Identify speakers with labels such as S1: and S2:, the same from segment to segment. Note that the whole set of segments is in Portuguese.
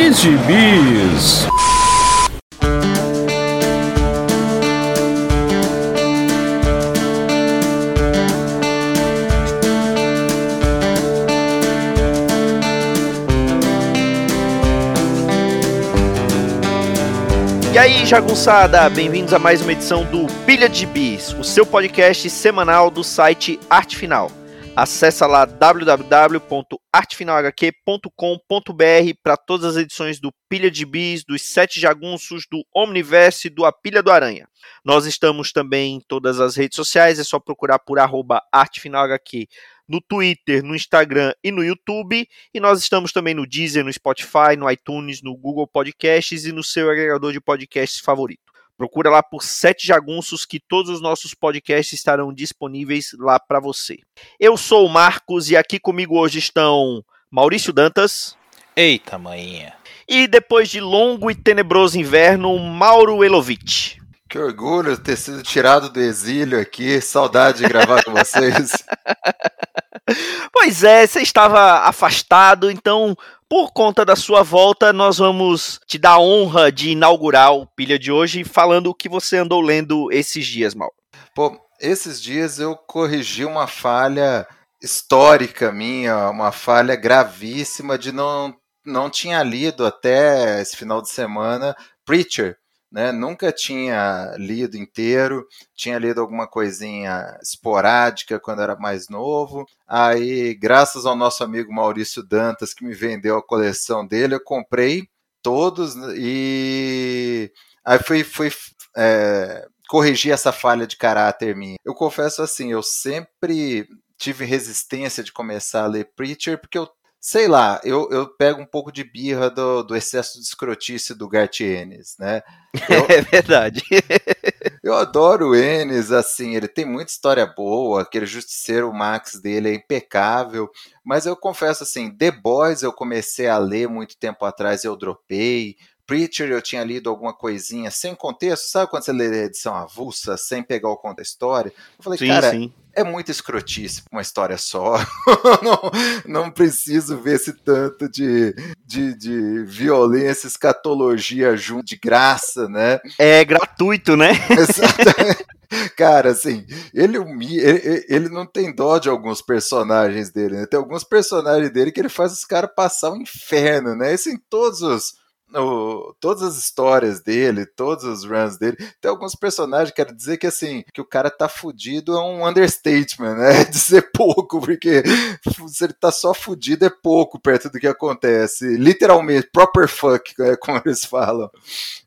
S1: de Gibis.
S2: E aí, jagunçada, bem-vindos a mais uma edição do Pilha de Bis, o seu podcast semanal do site Arte Final. Acesse lá www.artefinalhq.com.br para todas as edições do Pilha de Bis, dos Sete Jagunços, do Omniverse e do A Pilha do Aranha. Nós estamos também em todas as redes sociais, é só procurar por arroba artefinalhq no Twitter, no Instagram e no YouTube. E nós estamos também no Deezer, no Spotify, no iTunes, no Google Podcasts e no seu agregador de podcasts favorito. Procura lá por Sete Jagunços que todos os nossos podcasts estarão disponíveis lá para você. Eu sou o Marcos e aqui comigo hoje estão Maurício Dantas.
S3: Eita, manhinha.
S2: E depois de longo e tenebroso inverno, Mauro Elovitch.
S4: Que orgulho ter sido tirado do exílio aqui. Saudade de gravar com vocês.
S2: Pois é, você estava afastado, então por conta da sua volta, nós vamos te dar a honra de inaugurar o Pilha de hoje falando o que você andou lendo esses dias, Mal.
S4: Pô, esses dias eu corrigi uma falha histórica minha, uma falha gravíssima de não não tinha lido até esse final de semana Preacher, né? Nunca tinha lido inteiro, tinha lido alguma coisinha esporádica quando era mais novo. Aí, graças ao nosso amigo Maurício Dantas, que me vendeu a coleção dele, eu comprei todos e aí fui, fui é, corrigir essa falha de caráter minha. Eu confesso assim, eu sempre tive resistência de começar a ler Preacher, porque eu sei lá, eu, eu pego um pouco de birra do, do excesso de escrotice do Garth Ennis, né?
S2: Eu, é verdade.
S4: eu adoro o Ennis, assim, ele tem muita história boa, aquele justiceiro Max dele é impecável, mas eu confesso assim, The Boys eu comecei a ler muito tempo atrás, eu dropei, Preacher eu tinha lido alguma coisinha sem contexto, sabe quando você lê a edição avulsa, sem pegar o conto da história? Eu falei, sim, cara, sim. É muito escrotice uma história só. não, não preciso ver esse tanto de, de, de violência, escatologia junto de graça, né?
S2: É gratuito, né?
S4: Exatamente. Cara, assim, ele, ele, ele não tem dó de alguns personagens dele, né? Tem alguns personagens dele que ele faz os caras passar o um inferno, né? Isso em todos os, o, todas as histórias dele, todos os runs dele, tem alguns personagens, quero dizer que assim, que o cara tá fudido é um understatement, né? Dizer pouco, porque se ele tá só fudido é pouco perto do que acontece. Literalmente, proper fuck, é como eles falam.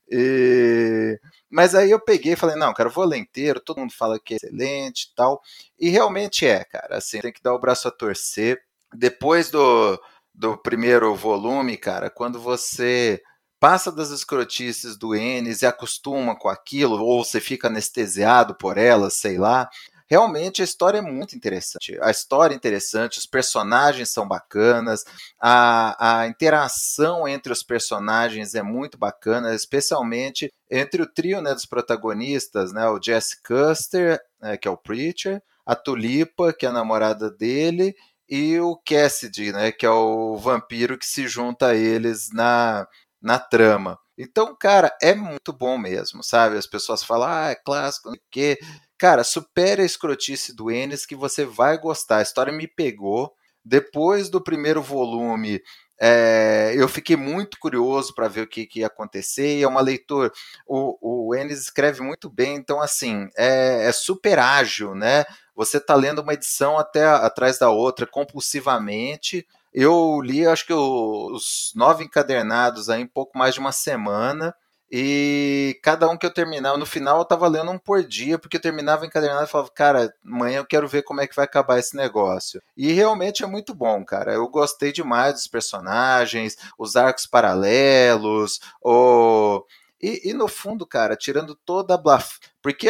S4: E... Mas aí eu peguei e falei, não, cara, vou ler inteiro, todo mundo fala que é excelente e tal. E realmente é, cara, assim, tem que dar o braço a torcer. Depois do, do primeiro volume, cara, quando você passa das escrotices do Enes e acostuma com aquilo, ou você fica anestesiado por elas, sei lá. Realmente a história é muito interessante. A história é interessante, os personagens são bacanas, a, a interação entre os personagens é muito bacana, especialmente entre o trio né, dos protagonistas, né, o Jesse Custer, né, que é o Preacher, a Tulipa, que é a namorada dele, e o Cassidy, né, que é o vampiro que se junta a eles na, na trama. Então, cara, é muito bom mesmo, sabe? As pessoas falam, ah, é clássico, que Cara, supere a escrotice do Enes que você vai gostar. A história me pegou. Depois do primeiro volume, é, eu fiquei muito curioso para ver o que, que, ia acontecer. E é uma leitura. O, o Enes escreve muito bem, então, assim, é, é super ágil, né? Você está lendo uma edição até atrás da outra compulsivamente. Eu li, acho que os nove encadernados aí em pouco mais de uma semana. E cada um que eu terminava, no final eu tava lendo um por dia, porque eu terminava encadernado e falava, cara, amanhã eu quero ver como é que vai acabar esse negócio. E realmente é muito bom, cara. Eu gostei demais dos personagens, os arcos paralelos, o. E, e no fundo, cara, tirando toda a blaf. Porque,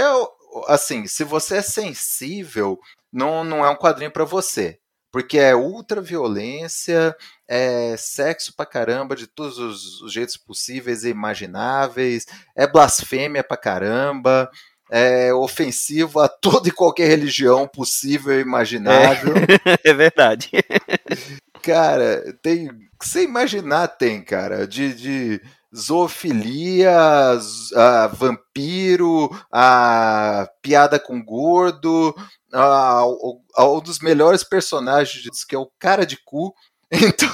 S4: assim, se você é sensível, não, não é um quadrinho para você porque é ultra violência, é sexo pra caramba de todos os, os jeitos possíveis e imagináveis, é blasfêmia pra caramba, é ofensivo a toda e qualquer religião possível e imaginável.
S2: É, é verdade.
S4: Cara, tem. Você imaginar, tem, cara, de, de zoofilia, a vampiro, a piada com gordo, a, a, um dos melhores personagens, que é o cara de cu. Então.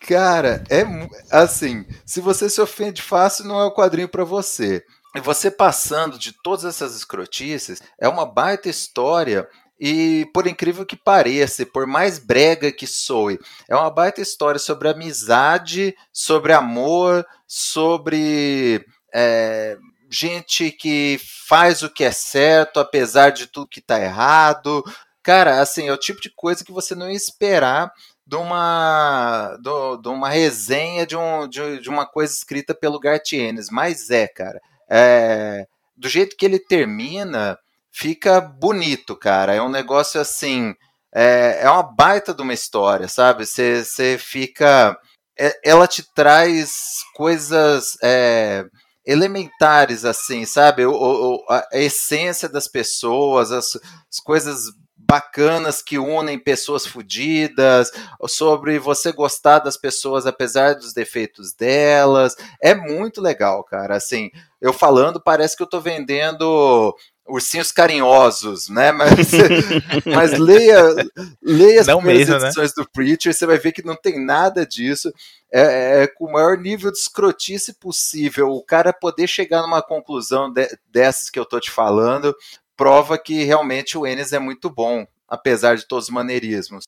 S4: cara, é assim, se você se ofende fácil, não é o quadrinho para você. E você passando de todas essas escrotices, é uma baita história e por incrível que pareça, por mais brega que soe, é uma baita história sobre amizade, sobre amor, sobre é, gente que faz o que é certo, apesar de tudo que tá errado. Cara, assim, é o tipo de coisa que você não ia esperar de uma, de, de uma resenha de, um, de, de, uma coisa escrita pelo Gartienes, mas é, cara. É, do jeito que ele termina, fica bonito, cara. É um negócio assim. É, é uma baita de uma história, sabe? Você fica. É, ela te traz coisas é, elementares, assim, sabe? O, o, a essência das pessoas, as, as coisas bacanas que unem pessoas fodidas, sobre você gostar das pessoas apesar dos defeitos delas. É muito legal, cara. Assim, eu falando, parece que eu tô vendendo ursinhos carinhosos, né? Mas, mas leia, leia as
S3: não
S4: primeiras
S3: mesmo, né?
S4: edições né? do Preacher, você vai ver que não tem nada disso. É, é, com o maior nível de escrotice possível. O cara poder chegar numa conclusão de, dessas que eu tô te falando, prova que realmente o Enes é muito bom apesar de todos os maneirismos.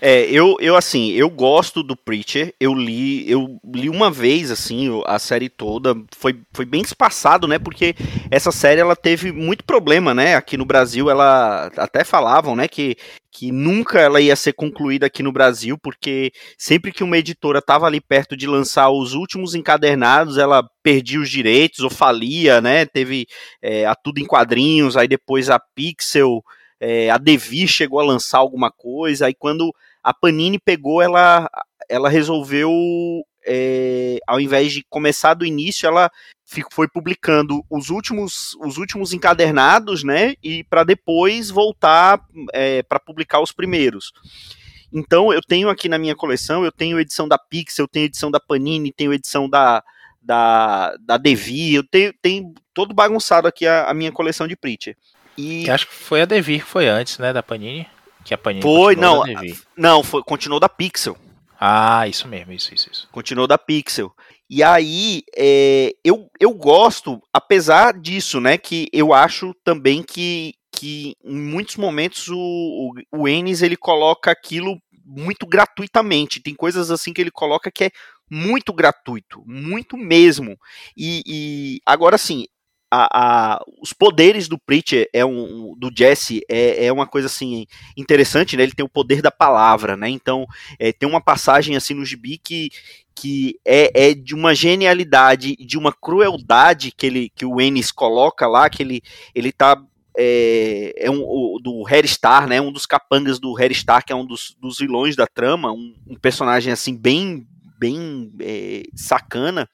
S2: É, eu, eu assim, eu gosto do Preacher, eu li, eu li uma vez, assim, a série toda, foi, foi bem espaçado, né, porque essa série, ela teve muito problema, né, aqui no Brasil, ela, até falavam, né, que, que nunca ela ia ser concluída aqui no Brasil, porque sempre que uma editora estava ali perto de lançar os últimos encadernados, ela perdia os direitos ou falia, né, teve é, a Tudo em Quadrinhos, aí depois a Pixel é, a Devi chegou a lançar alguma coisa, aí quando a Panini pegou, ela, ela resolveu, é, ao invés de começar do início, ela foi publicando os últimos, os últimos encadernados, né, e para depois voltar é, para publicar os primeiros. Então eu tenho aqui na minha coleção, eu tenho edição da Pixel, eu tenho edição da Panini, tenho edição da, da, da Devi, eu tenho, tenho todo bagunçado aqui a, a minha coleção de Preacher.
S3: E... Que acho que foi a Devir que foi antes, né, da Panini. Que a Panini
S2: foi, não, não, foi, continuou da Pixel.
S3: Ah, isso mesmo, isso, isso, isso.
S2: Continuou da Pixel. E aí, é, eu, eu gosto, apesar disso, né, que eu acho também que, que em muitos momentos o, o, o Enes, ele coloca aquilo muito gratuitamente. Tem coisas assim que ele coloca que é muito gratuito, muito mesmo. E, e agora sim, a, a, os poderes do Preacher é um, do Jesse é, é uma coisa assim interessante, né? Ele tem o poder da palavra, né? Então é, tem uma passagem assim no gibi que, que é, é de uma genialidade, de uma crueldade que ele que o Ennis coloca lá, que ele ele tá é, é um o, do Harry Star, né? Um dos capangas do Harry Star, que é um dos, dos vilões da trama, um, um personagem assim bem bem é, sacana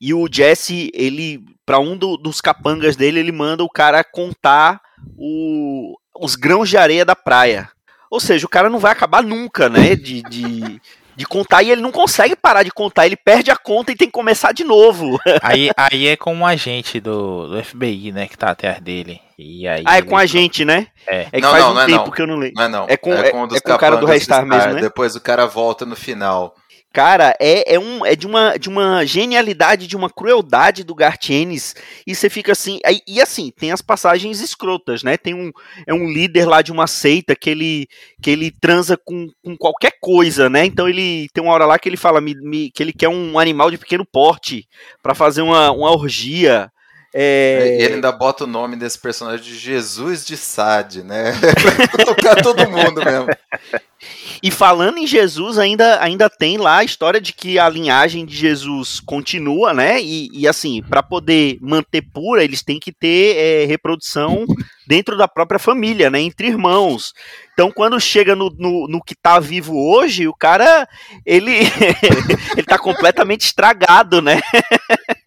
S2: e o Jesse, ele, para um do, dos capangas dele, ele manda o cara contar o, os grãos de areia da praia. Ou seja, o cara não vai acabar nunca, né? De, de, de contar e ele não consegue parar de contar, ele perde a conta e tem que começar de novo.
S3: Aí, aí é com um agente do, do FBI, né, que tá atrás dele. E aí
S2: ah, é com a gente, né?
S3: É,
S2: é que
S4: não,
S2: faz
S4: não,
S2: um
S4: não
S2: tempo
S4: é não.
S2: que eu não leio.
S4: Não é não.
S2: É com,
S4: é com,
S2: é, é com o cara do Restar mesmo, né?
S4: Depois o cara volta no final.
S2: Cara, é, é, um, é de, uma, de uma genialidade, de uma crueldade do Gartienes, e você fica assim. E, e, assim, tem as passagens escrotas, né? Tem um, é um líder lá de uma seita que ele, que ele transa com, com qualquer coisa, né? Então ele tem uma hora lá que ele fala me, me, que ele quer um animal de pequeno porte para fazer uma, uma orgia. É...
S4: E ele ainda bota o nome desse personagem de Jesus de Sade, né? pra tocar todo mundo mesmo.
S2: E falando em Jesus, ainda, ainda tem lá a história de que a linhagem de Jesus continua, né? E, e assim, para poder manter pura, eles têm que ter é, reprodução dentro da própria família, né? Entre irmãos. Então, quando chega no, no, no que tá vivo hoje, o cara, ele, ele tá completamente estragado, né?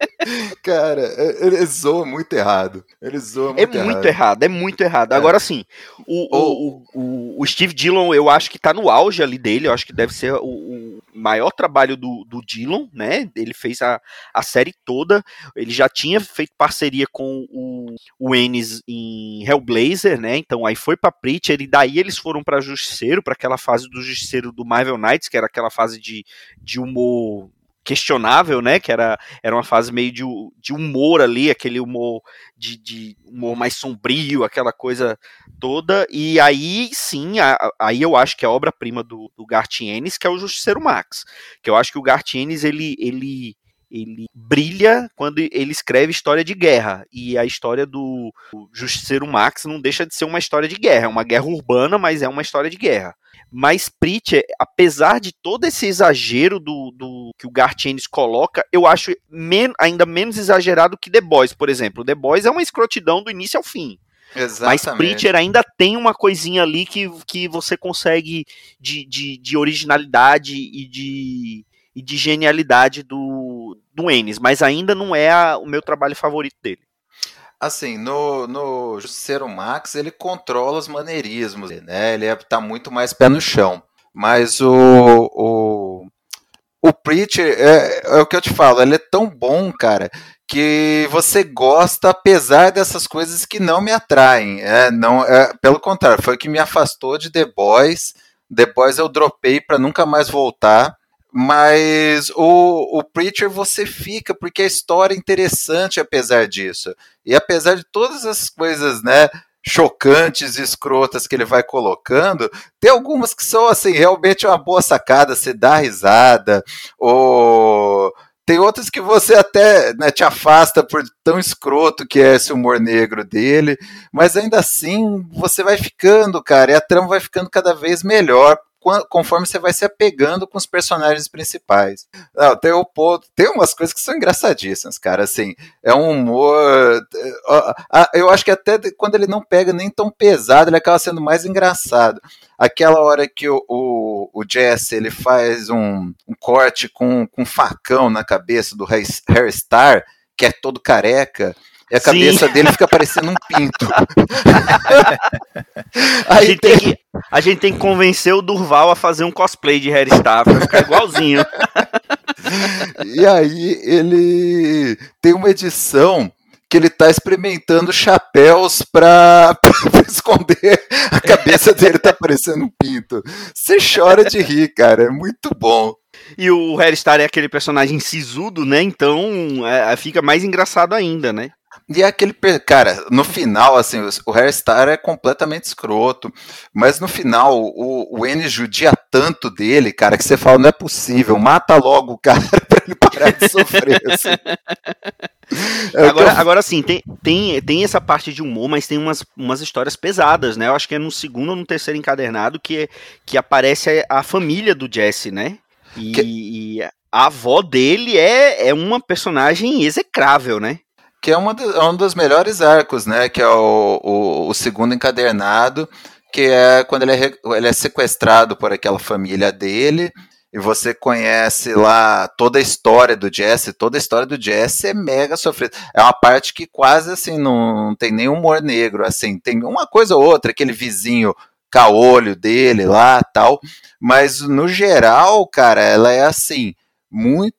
S4: Cara, é, ele zoa muito errado. Ele zoa
S2: É
S4: muito errado.
S2: muito errado, é muito errado.
S4: É.
S2: Agora, assim, o, o, o, o Steve Dillon, eu acho que tá no auge ali dele, eu acho que deve ser o, o maior trabalho do, do Dillon, né? Ele fez a, a série toda, ele já tinha feito parceria com o, o Ennis em Hellblazer, né? Então aí foi pra Preacher, e daí eles foram pra Justiceiro, pra aquela fase do Justiceiro do Marvel Knights, que era aquela fase de, de humor questionável, né? Que era, era uma fase meio de, de humor ali, aquele humor de, de humor mais sombrio, aquela coisa toda. E aí sim, a- aí eu acho que a obra-prima do, do Garth Ennis, que é o Justiceiro Max. Que eu acho que o Garth Ennis, ele, ele, ele brilha quando ele escreve história de guerra. E a história do Justiceiro Max não deixa de ser uma história de guerra. É uma guerra urbana, mas é uma história de guerra. Mas Preacher, apesar de todo esse exagero do, do que o Garth Ennis coloca, eu acho men ainda menos exagerado que The Boys, por exemplo. The Boys é uma escrotidão do início ao fim. Mas
S4: Exatamente.
S2: Preacher ainda tem uma coisinha ali que, que você consegue de, de, de originalidade e de, e de genialidade do, do Ennis, mas ainda não é a- o meu trabalho favorito dele.
S4: Assim, no, no Justiceiro Max, ele controla os maneirismos, né? Ele é, tá muito mais pé no chão. Mas o, o, o Preacher, é, é o que eu te falo, ele é tão bom, cara, que você gosta apesar dessas coisas que não me atraem. É, não, é, pelo contrário, foi o que me afastou de The Boys. The Boys eu dropei para nunca mais voltar. Mas o, o Preacher você fica, porque a história é interessante apesar disso. E apesar de todas as coisas, né, chocantes e escrotas que ele vai colocando, tem algumas que são, assim, realmente uma boa sacada, você dá risada, ou... Tem outras que você até né, te afasta por tão escroto que é esse humor negro dele, mas ainda assim você vai ficando, cara, e a trama vai ficando cada vez melhor conforme você vai se apegando com os personagens principais. Não, tem o ponto, tem umas coisas que são engraçadíssimas, cara, assim, é um humor, a- eu acho que até quando ele não pega nem tão pesado, ele acaba sendo mais engraçado. Aquela hora que o, o, o Jesse ele faz um, um corte com, com um facão na cabeça do Harry Star, que é todo careca, e a
S2: Sim.
S4: cabeça dele fica parecendo um pinto.
S2: A gente,
S4: tem,
S2: que, a gente tem que convencer o Durval a fazer um cosplay de Harry pra ficar igualzinho.
S4: E aí ele tem uma edição que ele tá experimentando chapéus pra, pra esconder a cabeça dele tá parecendo um pinto. Você chora de rir, cara, é muito bom.
S2: E o Harry Star é aquele personagem sisudo, né? Então é, fica mais engraçado ainda, né?
S4: E é aquele, cara, no final, assim, o Harry Star é completamente escroto, mas no final o, o N judia tanto dele, cara, que você fala, não é possível, mata logo o cara pra ele parar de sofrer, assim. É
S2: Agora,
S4: eu-
S2: agora sim, tem, tem, tem essa parte de humor, mas tem umas, umas histórias pesadas, né? Eu acho que é no segundo ou no terceiro encadernado que, que aparece a, a família do Jesse, né? E,
S4: Que-
S2: e a avó dele é, é uma personagem execrável, né?
S4: Que é, uma do- é um dos melhores arcos, né? Que é o, o, o segundo encadernado, que é quando ele é, ele é sequestrado por aquela família dele, e você conhece lá toda a história do Jesse, toda a história do Jesse é mega sofrida. É uma parte que quase assim não, não tem nenhum humor negro, assim, tem uma coisa ou outra, aquele vizinho caolho dele lá tal, mas no geral, cara, ela é assim, muito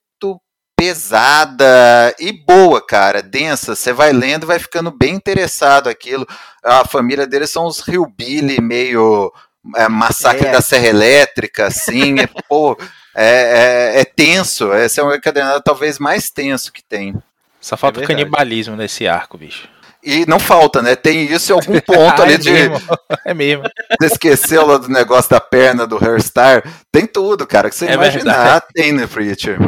S4: pesada e boa, cara, densa. Você vai lendo e vai ficando bem interessado aquilo. A família dele são os Hillbilly, meio é, massacre
S2: É.
S4: da Serra Elétrica, assim. é, pô, é, é- é tenso. Esse é um encadernado talvez mais tenso que tem.
S3: Só falta o
S2: verdade.
S3: canibalismo nesse arco, bicho.
S4: E não falta, né? Tem isso em algum ponto
S3: Ah,
S4: ali
S3: é
S4: de.
S3: mesmo, é mesmo.
S4: Você esqueceu lá do negócio da perna do Hairstar? Tem tudo, cara, que você
S3: É
S4: imaginar, tem no Preacher.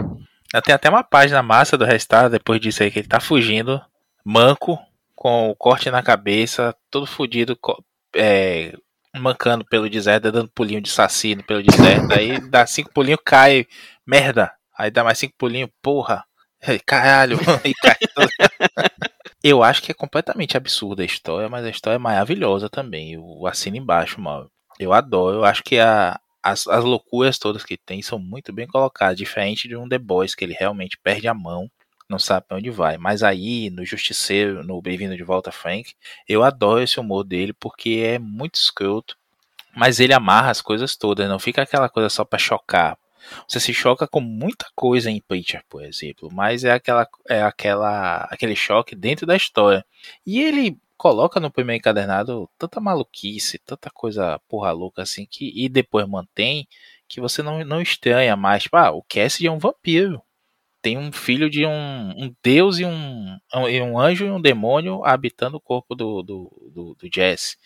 S3: Tem até uma página massa do Restar depois disso aí, que ele tá fugindo, manco, com o corte na cabeça, todo fudido, é, mancando pelo deserto, dando pulinho de assassino pelo deserto. Aí dá cinco pulinhos, cai, merda. Aí dá mais cinco pulinhos, porra. Caralho, e cai todo. Eu acho que é completamente absurda a história, mas a história é maravilhosa também. Eu assino embaixo, mano. Eu adoro. Eu acho que a, as, as loucuras todas que tem são muito bem colocadas. Diferente de um The Boys, que ele realmente perde a mão não sabe pra onde vai. Mas aí, no Justiceiro, no Bem-vindo de Volta Frank, eu adoro esse humor dele porque é muito escroto, mas ele amarra as coisas todas, não fica aquela coisa só pra chocar. Você se choca com muita coisa em Preacher, por exemplo, mas é aquela é aquela aquele choque dentro da história. E ele coloca no primeiro encadernado tanta maluquice, tanta coisa porra louca assim que e depois mantém que você não, não estranha mais. Tipo, ah, o Cassidy é um vampiro. Tem um filho de um, um deus e um, um, anjo e um demônio habitando o corpo do, do, do, do Jesse.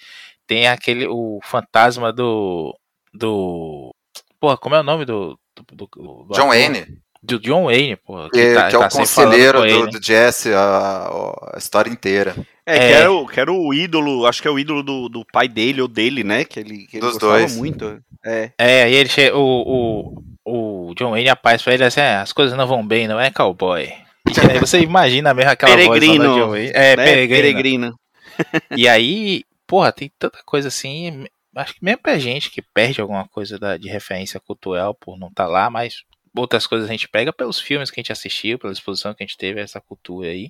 S3: Tem aquele o fantasma do do Porra, como é o nome do, do, do
S4: John Wayne.
S3: Do John Wayne, pô.
S4: Que, tá, que é o tá conselheiro do, do, Jesse a, a, história inteira.
S2: É, é. Que, era o, que era o ídolo, acho que é o ídolo do, do pai dele ou dele, né? Que ele, que ele
S4: Dos dois.
S2: muito. É,
S3: é aí ele chega, o, o, o John Wayne aparece pra ele assim, é, as coisas não vão bem, não é cowboy. E aí você imagina mesmo aquela
S2: peregrino,
S3: voz do John Wayne. É,
S2: né? peregrino. peregrino.
S3: E aí, porra, tem tanta coisa assim, acho que mesmo pra gente que perde alguma coisa da, de referência cultural por não estar tá lá, mas outras coisas a gente pega pelos filmes que a gente assistiu, pela exposição que a gente teve, essa cultura aí.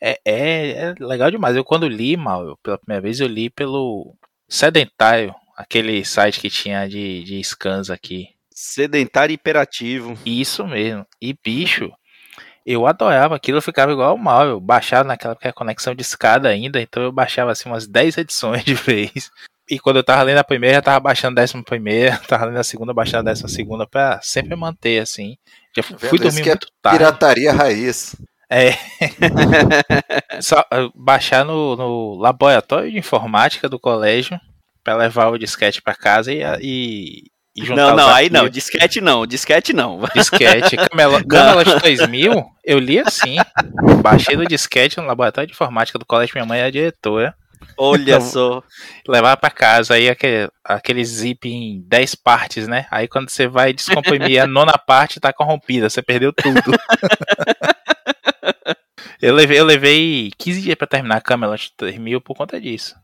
S3: É, é, é legal demais. Eu quando li, mal, pela primeira vez, eu li pelo Sedentário, aquele site que tinha de, de scans aqui.
S2: Sedentário hiperativo.
S3: Isso mesmo. E bicho, eu adorava aquilo, eu ficava igual ao mal. Eu baixava naquela conexão de escada ainda, então eu baixava assim umas 10 edições de vez. E quando eu tava lendo a primeira, já tava baixando a décima primeira, tava lendo a segunda, baixando a décima segunda, pra sempre manter, assim. Já fui, fui dormir
S4: é
S3: muito é tarde.
S4: Pirataria raiz.
S3: É. Só uh, baixar no, no, laboratório de informática do colégio para levar o disquete para casa e, e, e, juntar
S2: Não, não, aí não, disquete não, disquete não.
S3: Disquete, Camelot, Camelot 2000, eu li assim. Baixei no disquete no laboratório de informática do colégio, minha mãe é a diretora.
S2: Olha só.
S3: Levar para casa aí aquele, aquele zip em 10 partes, né? Aí quando você vai descomprimir a nona parte, tá corrompida, você perdeu tudo. eu, levei, eu levei 15 dias para terminar a Camelot 3000 por conta disso.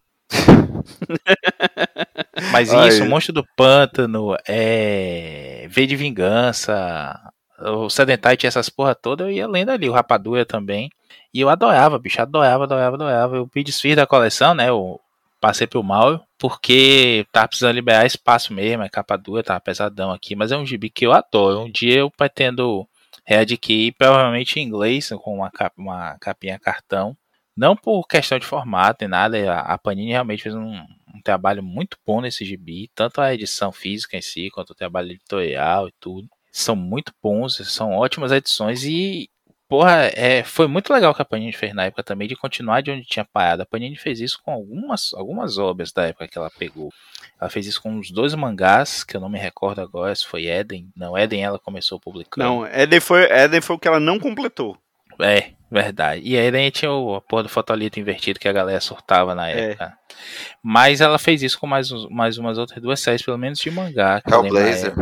S3: Mas isso, o Monstro do Pântano, é... V de Vingança, o Sedentário tinha essas porra toda, eu ia lendo ali, o Rapadura também. E eu adorava, bicho, adorava, adorava, adorava. Eu me desfiz da coleção, né? Eu passei pro mal, porque tava precisando liberar espaço mesmo, é capa dura, tava pesadão aqui, mas é um gibi que eu adoro. Um dia eu pretendo readquirir, provavelmente em inglês, com uma, uma capinha cartão. Não por questão de formato nem nada, a Panini realmente fez um, um trabalho muito bom nesse gibi, tanto a edição física em si, quanto o trabalho editorial e tudo. São muito bons, são ótimas edições e porra, é, foi muito legal que a Panini fez na época também, de continuar de onde tinha parado. A Panini fez isso com algumas, algumas obras da época que ela pegou. Ela fez isso com uns dois mangás, que eu não me recordo agora se foi Eden. Não, Eden ela começou publicando.
S2: Não, Eden foi, Eden foi o que ela não completou.
S3: É, verdade. E Eden tinha o, a porra do fotolito invertido que a galera surtava na é. época. É. Mas ela fez isso com mais, mais umas outras duas séries, pelo menos de mangá.
S4: Hellblazer.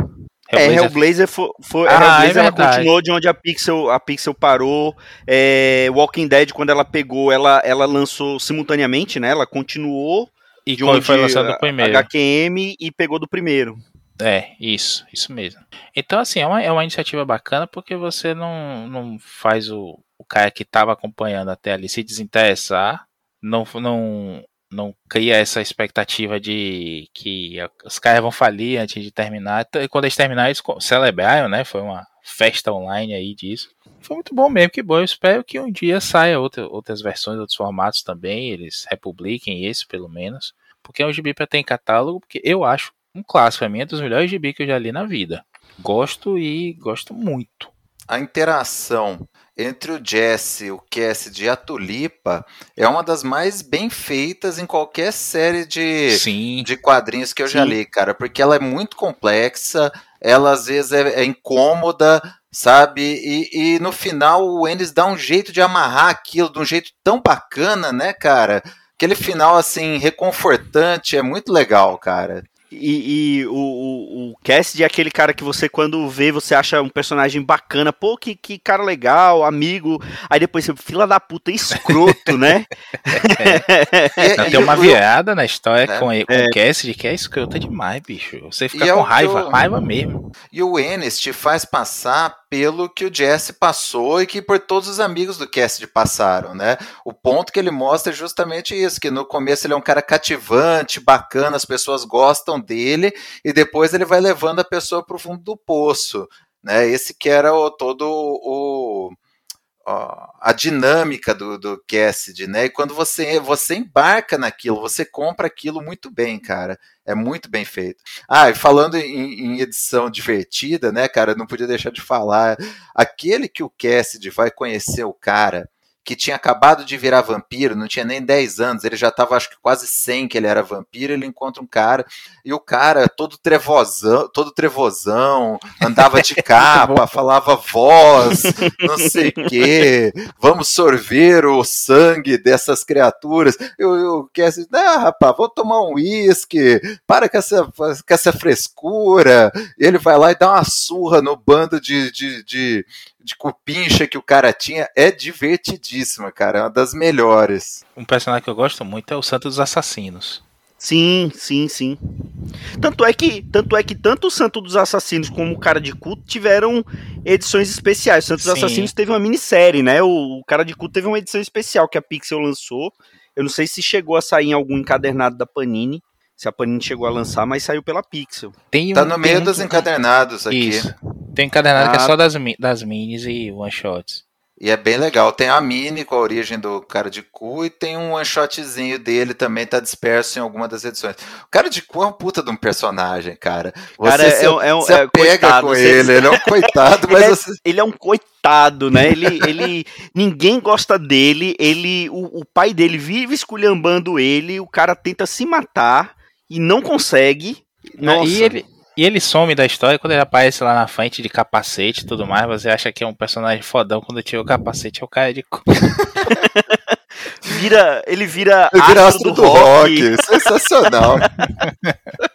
S2: É, Hellblazer... É, Hellblazer foi, foi ah, Hellblazer é ela continuou de onde a Pixel, a Pixel parou. É, Walking Dead, quando ela pegou, ela, ela lançou simultaneamente, né? Ela continuou
S3: e de onde foi lançado o primeiro.
S2: HQM e pegou do primeiro.
S3: É, isso, isso mesmo. Então, assim, é uma, é uma iniciativa bacana porque você não, não faz o, o cara que estava acompanhando até ali se desinteressar, não, não, não cria essa expectativa de que os caras vão falir antes de terminar. E quando eles terminarem, eles celebraram, né? Foi uma festa online aí disso. Foi muito bom mesmo, que bom. Eu espero que um dia saia outra, outras versões, outros formatos também. Eles republiquem esse, pelo menos. Porque é um gibi para ter em catálogo, porque eu acho um clássico. Pra é dos melhores gibi que eu já li na vida. Gosto e gosto muito.
S4: A interação entre o Jesse, o Cassidy e a Tulipa é uma das mais bem feitas em qualquer série de, de quadrinhos que eu Sim. já li, cara, porque ela é muito complexa, ela às vezes é, é incômoda, sabe? E, e, no final o Ennis dá um jeito de amarrar aquilo de um jeito tão bacana, né, cara? Aquele final assim reconfortante é muito legal, cara.
S2: E, e, o, o, o Cassidy é aquele cara que você, quando vê, você acha um personagem bacana, pô, que, que cara legal, amigo. Aí depois você, fila da puta, escroto, né?
S3: É. Tem uma virada na história é. com, com é. o Cassidy que é escrota demais, bicho. Você fica e é com é raiva, eu... raiva mesmo.
S4: E o Enes te faz passar pelo que o Jesse passou e que por todos os amigos do Cassidy passaram, né? O ponto que ele mostra é justamente isso, que no começo ele é um cara cativante, bacana, as pessoas gostam dele e depois ele vai levando a pessoa para o fundo do poço, né? Esse que era o, todo o a dinâmica do, do Cassidy, né? E quando você, você embarca naquilo, você compra aquilo muito bem, cara. É muito bem feito. Ah, e falando em, em, edição divertida, né, cara? Não podia deixar de falar. Aquele que o Cassidy vai conhecer o cara que tinha acabado de virar vampiro, não tinha nem 10 anos, ele já estava acho que quase 100 que ele era vampiro, ele encontra um cara, e o cara todo trevosão, todo trevosão, andava de capa, falava voz, não sei o quê, vamos sorver o sangue dessas criaturas. Eu, eu quero assim, ah, rapaz, vou tomar um uísque, para com essa, com essa frescura. E ele vai lá e dá uma surra no bando de, de, de de cupincha que o cara tinha é divertidíssima, cara. É uma das melhores.
S3: Um personagem que eu gosto muito é o Santo dos Assassinos.
S2: Sim, sim, sim. Tanto é que tanto é que tanto o Santo dos Assassinos como o Cara de Culto tiveram edições especiais. O Santo dos sim. Assassinos teve uma minissérie, né? O, o Cara de Culto teve uma edição especial que a Pixel lançou. Eu não sei se chegou a sair em algum encadernado da Panini, se a Panini chegou a lançar, mas saiu pela Pixel.
S4: Tem um, tá no meio dos encadernados aqui. Isso.
S3: Tem encadernado ah. que é ah. só das, das minis e one shots.
S4: E é bem legal. Tem a mini com a origem do cara de cu e tem um one shotzinho dele também, tá disperso em alguma das edições. O cara de cu é um puta de um personagem, cara. Você
S2: cara, se, é, um, é um, é,
S4: pega coitado, com você... ele, ele é um coitado, mas
S2: ele, é,
S4: você...
S2: ele é um coitado, né? Ele, ele ninguém gosta dele, ele o, o pai dele vive esculhambando ele, o cara tenta se matar e não consegue.
S3: Nossa. E ele, e ele some da história quando ele aparece lá na frente de capacete e tudo mais. Você acha que é um personagem fodão quando tira o capacete, é o cara de.
S2: vira, ele vira,
S4: ele vira astro, do, do rock. rock. Sensacional.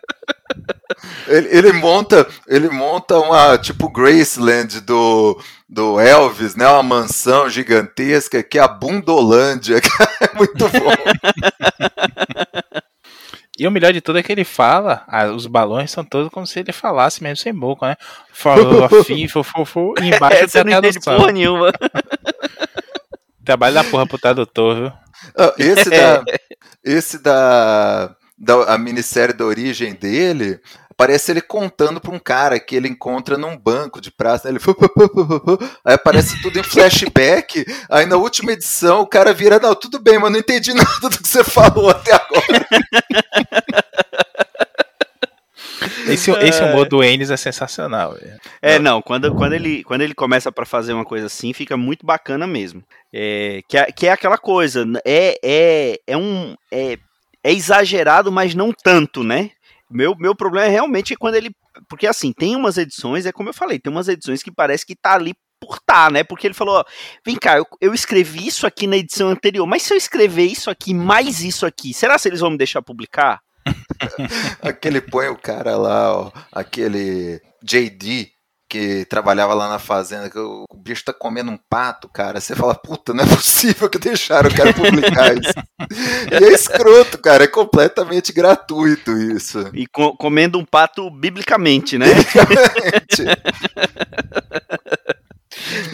S4: ele, ele, monta, ele monta uma tipo Graceland do, do Elvis, né? Uma mansão gigantesca que é a Bundolândia. É muito bom.
S3: E o melhor de tudo é que ele fala, ah, os balões são todos como se ele falasse mesmo sem boca, né? Falou afim, fofo, e embaixo
S2: tem a tradução. Porra nenhuma.
S3: Trabalho da porra pro tradutor, viu?
S4: Oh, esse da, esse da, da a minissérie da origem dele, Parece ele contando para um cara que ele encontra num banco de praça. Né? Ele aí aparece tudo em flashback. Aí na última edição o cara vira: Não, tudo bem, mas não entendi nada do que você falou até agora.
S3: Esse, esse humor do Enes é sensacional.
S2: É, não, quando, quando, ele, quando ele começa para fazer uma coisa assim, fica muito bacana mesmo. É, que, é, que é aquela coisa, é, é, é um. É, é exagerado, mas não tanto, né? Meu, meu problema é realmente quando ele. Porque assim, tem umas edições, é como eu falei, tem umas edições que parece que tá ali por tá, né? Porque ele falou: ó, vem cá, eu, eu escrevi isso aqui na edição anterior, mas se eu escrever isso aqui mais isso aqui, será que eles vão me deixar publicar?
S4: aquele põe o cara lá, ó, aquele JD que trabalhava lá na fazenda, que o, bicho tá comendo um pato, cara. Você fala, puta, não é possível que deixaram o cara publicar isso. e é escroto, cara, é completamente gratuito isso.
S2: E co comendo um pato biblicamente, né? Biblicamente.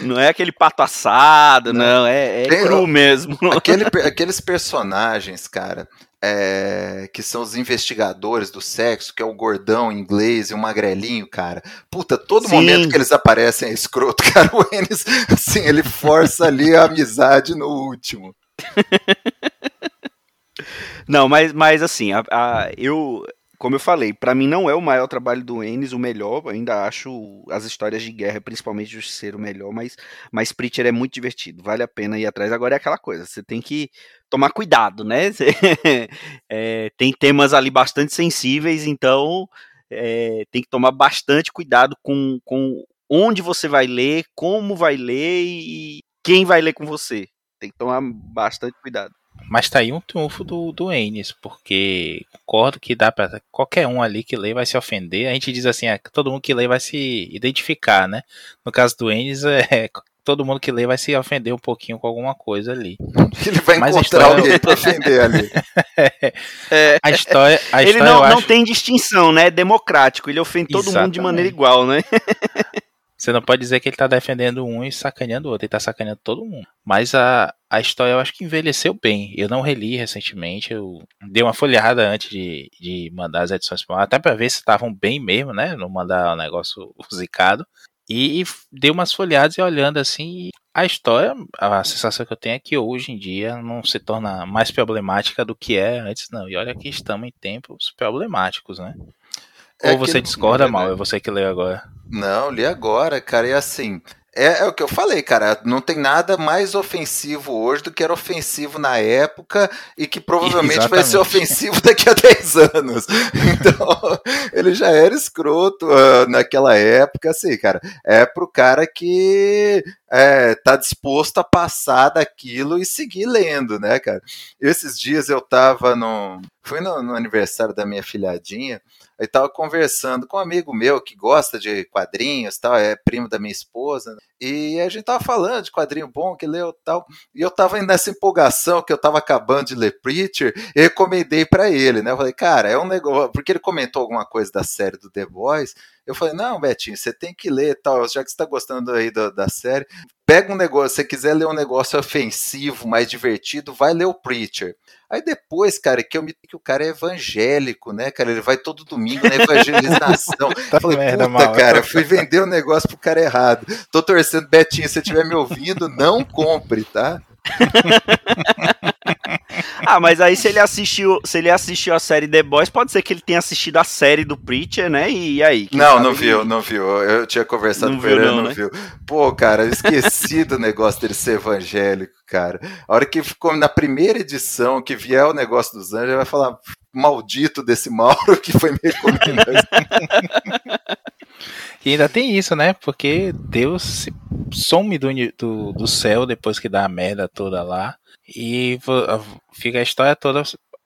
S2: Não é aquele pato assado, não, não é, é Tem, cru mesmo.
S4: Aquele, aqueles personagens, cara, é, que são os investigadores do sexo, que é o gordão inglês e o magrelinho, cara. Puta, todo Sim. momento que eles aparecem é escroto, cara. O Ennis, assim, ele força ali a amizade no último.
S2: Não, mas, mas assim, a, a, eu como eu falei, para mim não é o maior trabalho do Ennis o melhor, ainda acho as histórias de guerra, principalmente de ser o melhor, mas, mas Preacher é muito divertido, vale a pena ir atrás. Agora é aquela coisa, você tem que tomar cuidado, né? é, tem temas ali bastante sensíveis, então é, tem que tomar bastante cuidado com, com onde você vai ler, como vai ler e quem vai ler com você. Tem que tomar bastante cuidado.
S3: Mas tá aí um triunfo do, do Enes, porque concordo que dá para qualquer um ali que lê vai se ofender. A gente diz assim, é, todo mundo que lê vai se identificar, né? No caso do Enes, é, todo mundo que lê vai se ofender um pouquinho com alguma coisa ali.
S4: Ele vai Mas encontrar história... alguém pra ofender ali.
S2: é, a história, a ele não, não tem distinção, né? É democrático, ele ofende todo Exatamente. mundo de maneira igual, né?
S3: Você não pode dizer que ele tá defendendo um e sacaneando o outro, ele tá sacaneando todo mundo. Mas a, a história eu acho que envelheceu bem. Eu não reli recentemente, eu dei uma folhada antes de, de mandar as edições para até para ver se estavam bem mesmo, né? Não mandar o um negócio zicado. E, e dei umas folhadas e olhando assim, a história, a sensação que eu tenho é que hoje em dia não se torna mais problemática do que é antes, não. E olha que estamos em tempos problemáticos, né? É Ou você discorda, mal? É você que leu agora.
S4: Não, li agora, cara. E assim, é, é, o que eu falei, cara. Não tem nada mais ofensivo hoje do que era ofensivo na época e que provavelmente Exatamente. vai ser ofensivo daqui a 10 anos. Então, ele já era escroto uh, naquela época, assim, cara. É pro cara que é, tá disposto a passar daquilo e seguir lendo, né, cara? Esses dias eu tava no. Fui no, no aniversário da minha filhadinha. Aí tava conversando com um amigo meu que gosta de quadrinhos, tal, é primo da minha esposa, né? E a gente tava falando de quadrinho bom que leu tal, e eu tava nessa empolgação que eu tava acabando de ler Preacher, e recomendei para ele, né? Eu falei, cara, é um negócio, porque ele comentou alguma coisa da série do The Boys, eu falei, não, Betinho, você tem que ler tal, já que você tá gostando aí da, da série, pega um negócio, se você quiser ler um negócio ofensivo, mais divertido, vai ler o Preacher. Aí depois, cara, que eu me que o cara é evangélico, né, cara? Ele vai todo domingo na evangelização. tá falei, merda, puta, mal. cara, fui vender o um negócio pro cara errado. Tô torcendo, Betinho, se você estiver me ouvindo, não compre, tá?
S2: ah, mas aí se ele assistiu, se ele assistiu a série The Boys, pode ser que ele tenha assistido a série do Preacher, né? E aí?
S4: Não, não viu, não viu. Eu tinha conversado não com ele, não, não né? viu. Pô, cara, eu esqueci do negócio dele ser evangélico, cara. A hora que ficou na primeira edição, que vier o negócio dos anjos, ele vai falar maldito desse Mauro que foi me recomendando.
S3: E ainda tem isso, né? Porque Deus some do, do, do céu depois que dá a merda toda lá. E fica a história toda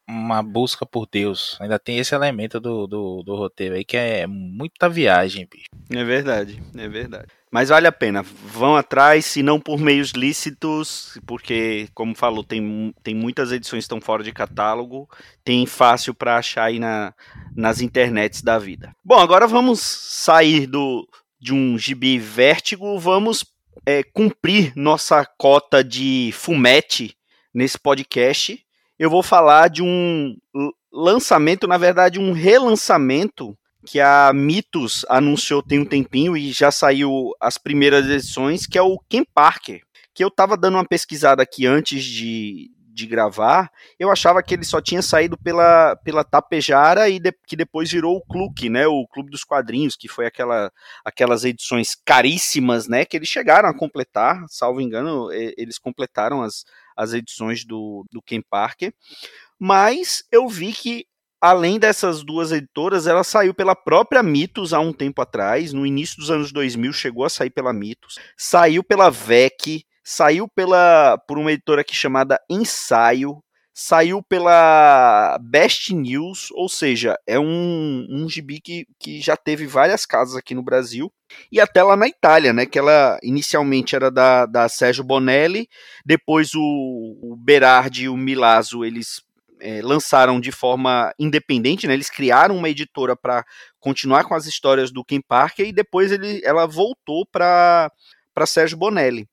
S3: uma busca por Deus. Ainda tem esse elemento do, do, do, roteiro aí que é muita viagem, bicho.
S2: É verdade, é verdade. Mas vale a pena. Vão atrás, se não por meios lícitos, porque, como falou, tem, tem muitas edições que estão fora de catálogo. Tem fácil para achar aí na, nas internets da vida. Bom, agora vamos sair do, de um gibi vértigo, vamos é, cumprir nossa cota de fumete nesse podcast. Eu vou falar de um lançamento, na verdade, um relançamento que a Mitos anunciou tem um tempinho e já saiu as primeiras edições, que é o Ken Parker. Que eu tava dando uma pesquisada aqui antes de, de gravar, eu achava que ele só tinha saído pela, pela Tapejara e de, que depois virou o Clube, né, o Clube dos Quadrinhos, que foi aquela, aquelas edições caríssimas, né, que eles chegaram a completar, salvo engano, eles completaram as, as edições do, do Ken Parker, mas eu vi que além dessas duas editoras, ela saiu pela própria Mitos há um tempo atrás, no início dos anos 2000 chegou a sair pela Mitos, saiu pela VEC, saiu pela por uma editora aqui chamada Ensaio, saiu pela Best News, ou seja, é um, um gibi que, que já teve várias casas aqui no Brasil e até lá na Itália, né? Que ela inicialmente era da, da Sérgio Bonelli, depois o, o Berardi e o Milazzo eles é, lançaram de forma independente, né? Eles criaram uma editora para continuar com as histórias do Ken Parker e depois ele, ela voltou para para Sérgio Bonelli.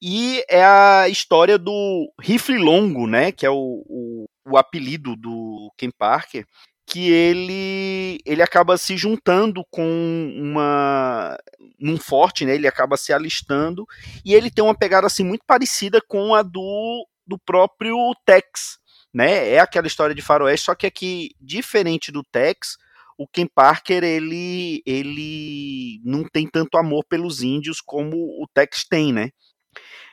S2: E é a história do Rifle Longo, né? Que é o, o, o apelido do Ken Parker, que ele ele acaba se juntando com uma num forte, né? Ele acaba se alistando e ele tem uma pegada assim muito parecida com a do do próprio Tex, né? É aquela história de faroeste, só que aqui, diferente do Tex, o Ken Parker ele, ele não tem tanto amor pelos índios como o Tex tem, né?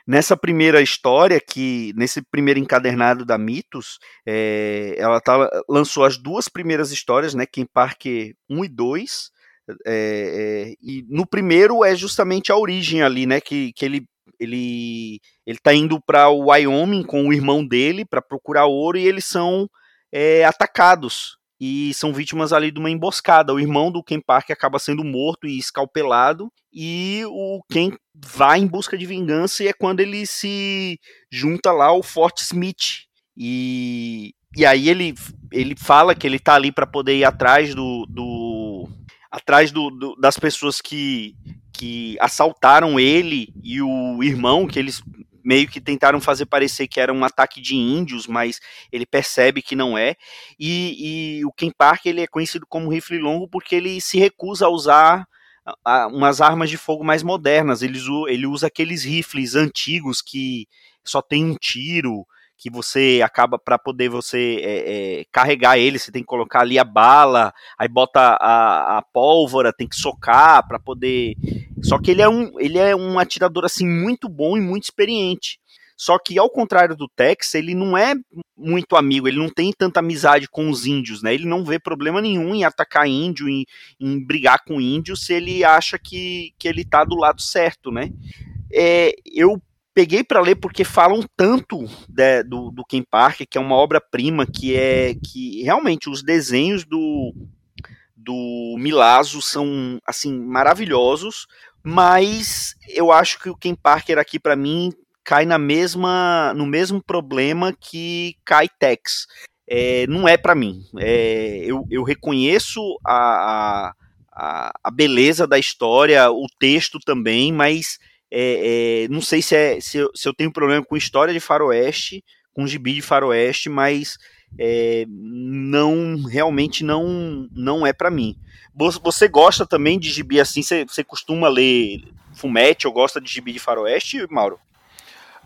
S2: Nessa primeira história, que nesse primeiro encadernado da Mitos, é, ela tá, lançou as duas primeiras histórias, né? Ken Parker 1 e 2. É, é, e no primeiro é justamente a origem ali, né? Que, que ele ele ele tá indo para o Wyoming com o irmão dele para procurar ouro e eles são é, atacados. E são vítimas ali de uma emboscada. O irmão do Ken Park acaba sendo morto e escalpelado. E o Ken vai em busca de vingança e é quando ele se junta lá ao Fort Smith. E, e aí ele, ele fala que ele tá ali para poder ir atrás do, do atrás do, do, das pessoas que, que assaltaram ele e o irmão, que eles meio que tentaram fazer parecer que era um ataque de índios, mas ele percebe que não é. E, e o Ken Park ele é conhecido como rifle longo porque ele se recusa a usar umas armas de fogo mais modernas. Ele, ele usa aqueles rifles antigos que só tem um tiro, que você acaba para poder você é, é, carregar ele, você tem que colocar ali a bala, aí bota a, a pólvora, tem que socar para poder. Só que ele é um ele é um atirador assim muito bom e muito experiente. Só que ao contrário do Tex, ele não é muito amigo, ele não tem tanta amizade com os índios, né? Ele não vê problema nenhum em atacar índio, em, em brigar com índio, se ele acha que, que ele tá do lado certo, né? É, eu peguei para ler porque falam tanto de, do, do Ken Parker, que é uma obra-prima, que é que realmente os desenhos do, do Milazzo são assim maravilhosos, mas eu acho que o Ken Parker aqui para mim cai na mesma no mesmo problema que cai Tex. É, não é para mim. É, eu, eu reconheço a, a, a beleza da história, o texto também, mas é, é, não sei se, é, se eu, se, eu, tenho problema com história de faroeste, com gibi de faroeste, mas é, não realmente não não é para mim. Você gosta também de gibi assim? Você, você costuma ler Fumete ou gosta de gibi de faroeste, Mauro?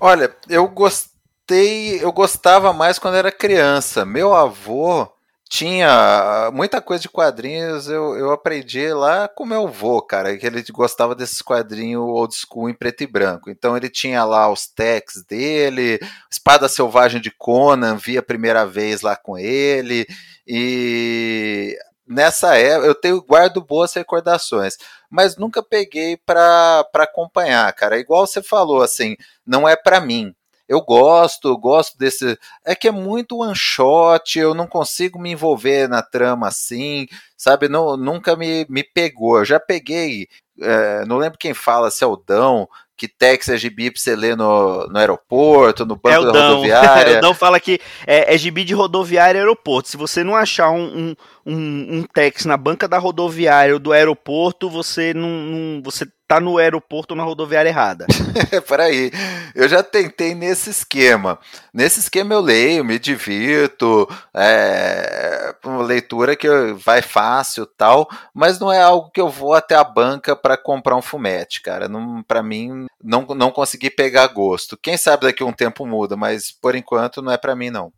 S4: Olha, eu gostei, eu gostava mais quando era criança. Meu avô tinha muita coisa de quadrinhos, eu, eu aprendi lá com meu avô, cara, que ele gostava desses quadrinhos old school em preto e branco. Então ele tinha lá os techs dele, Espada Selvagem de Conan, vi a primeira vez lá com ele, e nessa época eu tenho guardo boas recordações, mas nunca peguei para acompanhar, cara. Igual você falou, assim, não é para mim eu gosto, gosto desse. É que é muito one shot, eu não consigo me envolver na trama assim, sabe? Não, nunca me, me pegou. Eu já peguei, é, não lembro quem fala, se é o Dão, que Tex é gibi pra você ler no, no aeroporto, no banco é da rodoviária.
S2: o Dão fala que é, é gibi de rodoviária e aeroporto. Se você não achar um, um, um, um Tex na banca da rodoviária ou do aeroporto, você não, não você tá no aeroporto ou na rodoviária errada.
S4: Peraí, eu já tentei nesse esquema. Nesse esquema eu leio, me divirto, é uma leitura que vai fácil tal, mas não é algo que eu vou até a banca para comprar um fumete, cara. Não, para mim, não, não consegui pegar gosto. Quem sabe daqui a um tempo muda, mas por enquanto não é para mim não.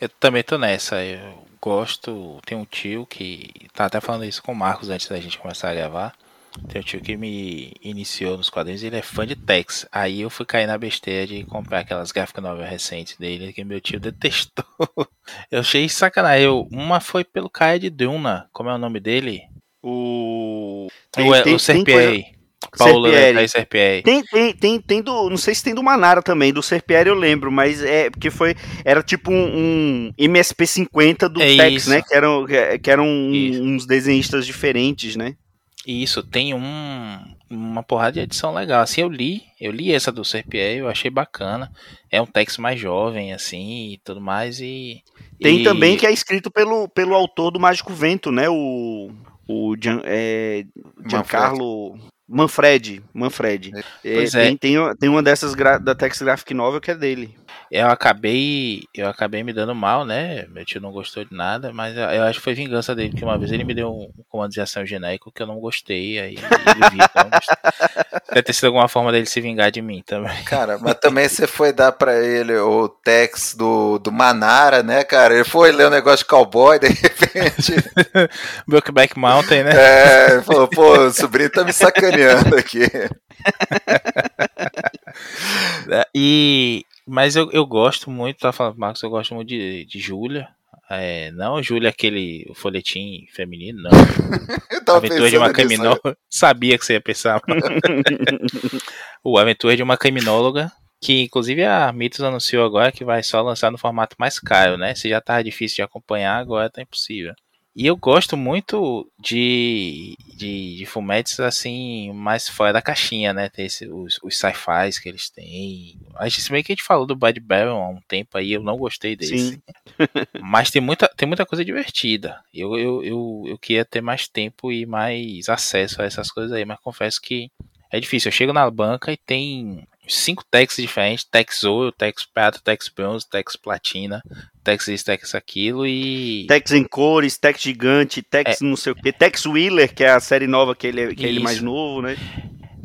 S3: Eu também tô nessa. Eu gosto, tem um tio que tá até falando isso com o Marcos antes da gente começar a gravar tem um tio que me iniciou nos quadrinhos, ele é fã de Tex. Aí eu fui cair na besteira de comprar aquelas gráficas novas recentes dele, que meu tio detestou. eu achei sacanagem. Eu, uma foi pelo Caia de Duna, como é o nome dele?
S2: O.
S3: Tem, o, tem, o Serpieri. Paulo Serpieri.
S2: Tem, tem, tem, tem do. Não sei se tem do Manara também, do Serpieri eu lembro, mas é porque foi. Era tipo um, um MSP 50 do é Tex, isso. né? Que eram, que eram uns desenhistas diferentes, né?
S3: Isso, tem um, uma porrada de edição legal. Assim, eu li, eu li essa do Serpier, eu achei bacana. É um texto mais jovem, assim, e tudo mais, e...
S2: Tem
S3: e...
S2: também que é escrito pelo, pelo autor do Mágico Vento, né, o... O Gian, é, Giancarlo... Manfred, Manfred. É, é. Tem, tem, tem, uma dessas da Tex Graphic Novel que é dele
S3: eu acabei eu acabei me dando mal, né? Meu tio não gostou de nada, mas eu acho que foi vingança dele, porque uma vez ele me deu um comando de ação genérico que eu não gostei, aí ele viu que eu não gostei. Deve ter sido alguma forma dele se vingar de mim também.
S4: Cara, mas também você foi dar pra ele o Tex do, do Manara, né, cara? Ele foi ler um negócio de cowboy, de repente.
S3: Brokeback Mountain, né?
S4: É, falou, pô, o sobrinho tá me sacaneando aqui.
S3: e mas eu, eu gosto muito, tá falando, Marcos, eu gosto muito de, de Júlia. É, não Júlia aquele folhetim feminino, não. Aventura de uma criminóloga. Sabia que você ia pensar. o Aventura de uma criminóloga. Que inclusive a Mitos anunciou agora que vai só lançar no formato mais caro, né? Se já tava difícil de acompanhar, agora tá impossível. E eu gosto muito de, de, de fumetes assim, mais fora da caixinha, né? Tem esse, os, os sci-fis que eles têm. A gente, se bem que a gente falou do Bad Baron há um tempo aí, eu não gostei desse. Mas tem muita, tem muita coisa divertida. Eu, eu, eu, eu queria ter mais tempo e mais acesso a essas coisas aí, mas confesso que é difícil. Eu chego na banca e tem cinco techs diferentes, Tex Ouro, Tex Prata, Tex Bronze, Tex Platina, Tex isso, Tex aquilo e...
S2: Tex em cores, Tex gigante, Tex
S3: É.
S2: não sei o que, Tex Wheeler, que é a série nova que ele é, que é ele mais novo, né?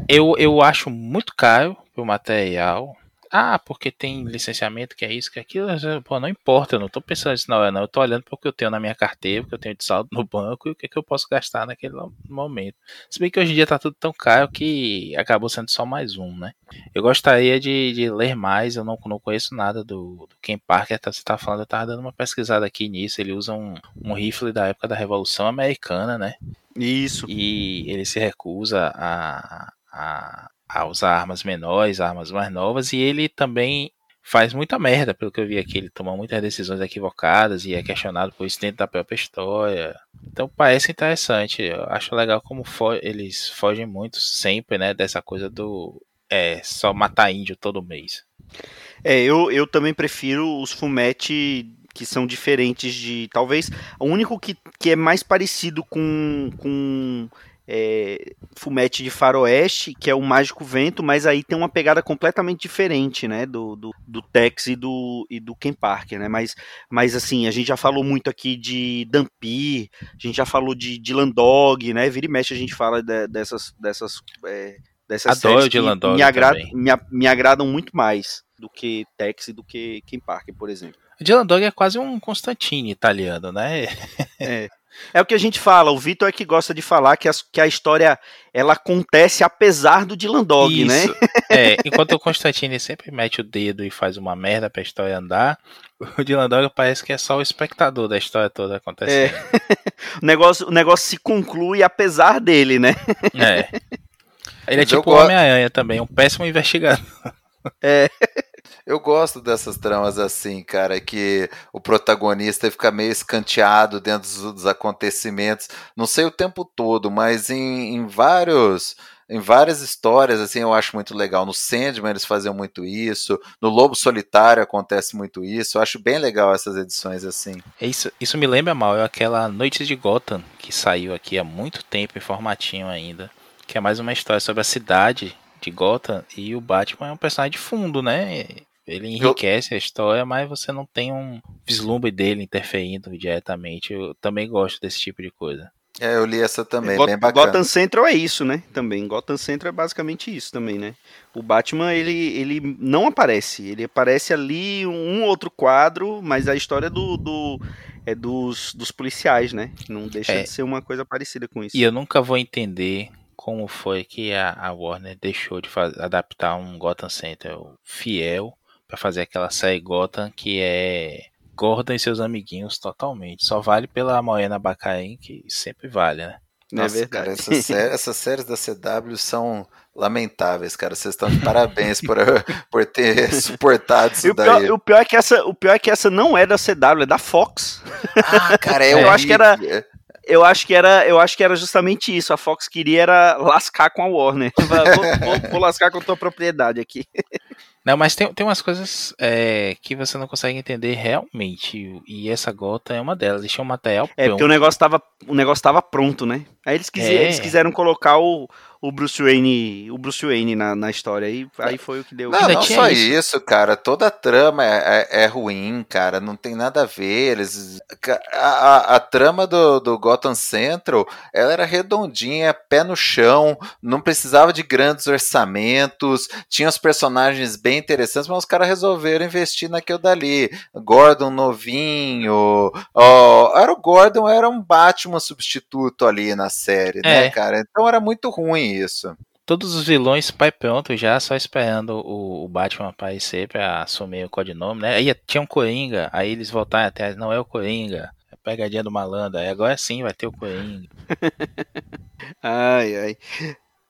S3: Eu, eu acho muito caro o material. Ah, porque tem licenciamento, que é isso, que é aquilo. Pô, não importa, eu não tô pensando nisso na hora, não. Eu tô olhando o que eu tenho na minha carteira, o que eu tenho de saldo no banco e o que, que eu posso gastar naquele momento. Se bem que hoje em dia tá tudo tão caro que acabou sendo só mais um, né? Eu gostaria de, de ler mais, eu não, não conheço nada do, do Ken Parker, tá, você tá falando, eu tava dando uma pesquisada aqui nisso. Ele usa um, um rifle da época da Revolução Americana, né?
S2: Isso.
S3: e ele se recusa a, a, a usar armas menores, armas mais novas, e ele também faz muita merda, pelo que eu vi aqui. Ele toma muitas decisões equivocadas e é questionado por isso dentro da própria história. Então parece interessante. Eu acho legal como fo eles fogem muito sempre, né, dessa coisa do é, só matar índio todo mês.
S2: É, eu, eu também prefiro os fumete que são diferentes de. Talvez. O único que, que é mais parecido com. com é, fumete de faroeste, que é o Mágico Vento, mas aí tem uma pegada completamente diferente, né, do, do, do Tex e do, e do Ken Parker, né, mas, mas assim, a gente já falou muito aqui de Dampi, a gente já falou de Dylan Dog, né, vira e mexe a gente fala de- dessas, dessas, é, dessas
S3: Adoro
S2: séries
S3: Dog
S2: me, agrada, me, me agradam muito mais do que Tex e do que Ken Parker, por exemplo.
S3: O Dylan Dog é quase um Constantine italiano, né?
S2: É. É o que a gente fala, o Vitor é que gosta de falar que a, que a história ela acontece apesar do Dylan Dog, né?
S3: Isso. É, enquanto o Constantine sempre mete o dedo e faz uma merda pra história andar, o Dylan Dog parece que é só o espectador da história toda acontecendo.
S2: O negócio, o negócio se conclui apesar dele, né?
S3: É. Ele é
S4: Mas
S3: tipo o Homem-Aranha também, um péssimo investigador.
S4: Eu gosto dessas tramas assim, cara, que o protagonista fica meio escanteado dentro dos, dos acontecimentos. Não sei o tempo todo, mas em, em vários. Em várias histórias, assim, eu acho muito legal. No Sandman eles faziam muito isso. No Lobo Solitário acontece muito isso. Eu acho bem legal essas edições assim.
S3: Isso, isso me lembra mal, é aquela Noite de Gotham, que saiu aqui há muito tempo em formatinho ainda. Que é mais uma história sobre a cidade de Gotham e o Batman é um personagem de fundo, né? Ele enriquece a história, mas você não tem um vislumbre dele interferindo diretamente. Eu também gosto desse tipo de coisa.
S4: É, eu li essa também,
S2: Got-
S4: bem bacana.
S2: Gotham Central é isso, né? Também. Gotham Central é basicamente isso também, né? O Batman, ele, ele não aparece. Ele aparece ali um outro quadro, mas a história é do, do- é dos, dos policiais, né? Não deixa
S3: É.
S2: de ser uma coisa parecida com isso.
S3: E eu nunca vou entender como foi que a, a Warner deixou de faz- adaptar um Gotham Central fiel pra fazer aquela série Gotham que é Gordon e seus amiguinhos totalmente. Só vale pela Moena Bacarin, que sempre vale, né?
S2: É
S4: Nossa,
S2: verdade.
S4: cara, essas, sé- essas séries da CW são lamentáveis, cara. Vocês estão de parabéns por, por ter suportado
S2: E
S4: isso
S2: o pior,
S4: daí.
S2: o, pior é que essa, o pior é que essa não é da CW, é da Fox.
S4: Ah, cara, é
S2: Eu acho que era-. Eu acho que era, eu acho que era justamente isso. A Fox queria era lascar com a Warner. vou, vou- vou lascar com a tua propriedade aqui.
S3: Não, mas tem, tem umas coisas é, que você não consegue entender realmente. E essa Gotham é uma delas. Deixa um material
S2: É, porque o negócio tava, o negócio tava pronto, né? Aí eles, quisi-
S3: É.
S2: eles quiseram colocar o, o Bruce Wayne, o Bruce Wayne na, na história. Aí, aí foi o que deu.
S4: Não, não só
S3: isso.
S4: isso. cara. Toda a trama é, é- é ruim, cara. Não tem nada a ver. Eles, a, a- a trama do, do Gotham Central, ela era redondinha, pé no chão, não precisava de grandes orçamentos, tinha os personagens bem interessantes, mas os caras resolveram investir naquilo dali. Gordon novinho, ó, era o Gordon, era um Batman substituto ali na série, né,
S3: É.
S4: cara? Então era muito ruim isso.
S3: Todos os vilões pai pronto já, só esperando o, o Batman aparecer pra assumir o codinome, né? Aí tinha um Coringa, aí eles voltaram atrás, não é o Coringa, é a pegadinha do malandro, aí agora sim vai ter o Coringa.
S2: Ai, ai.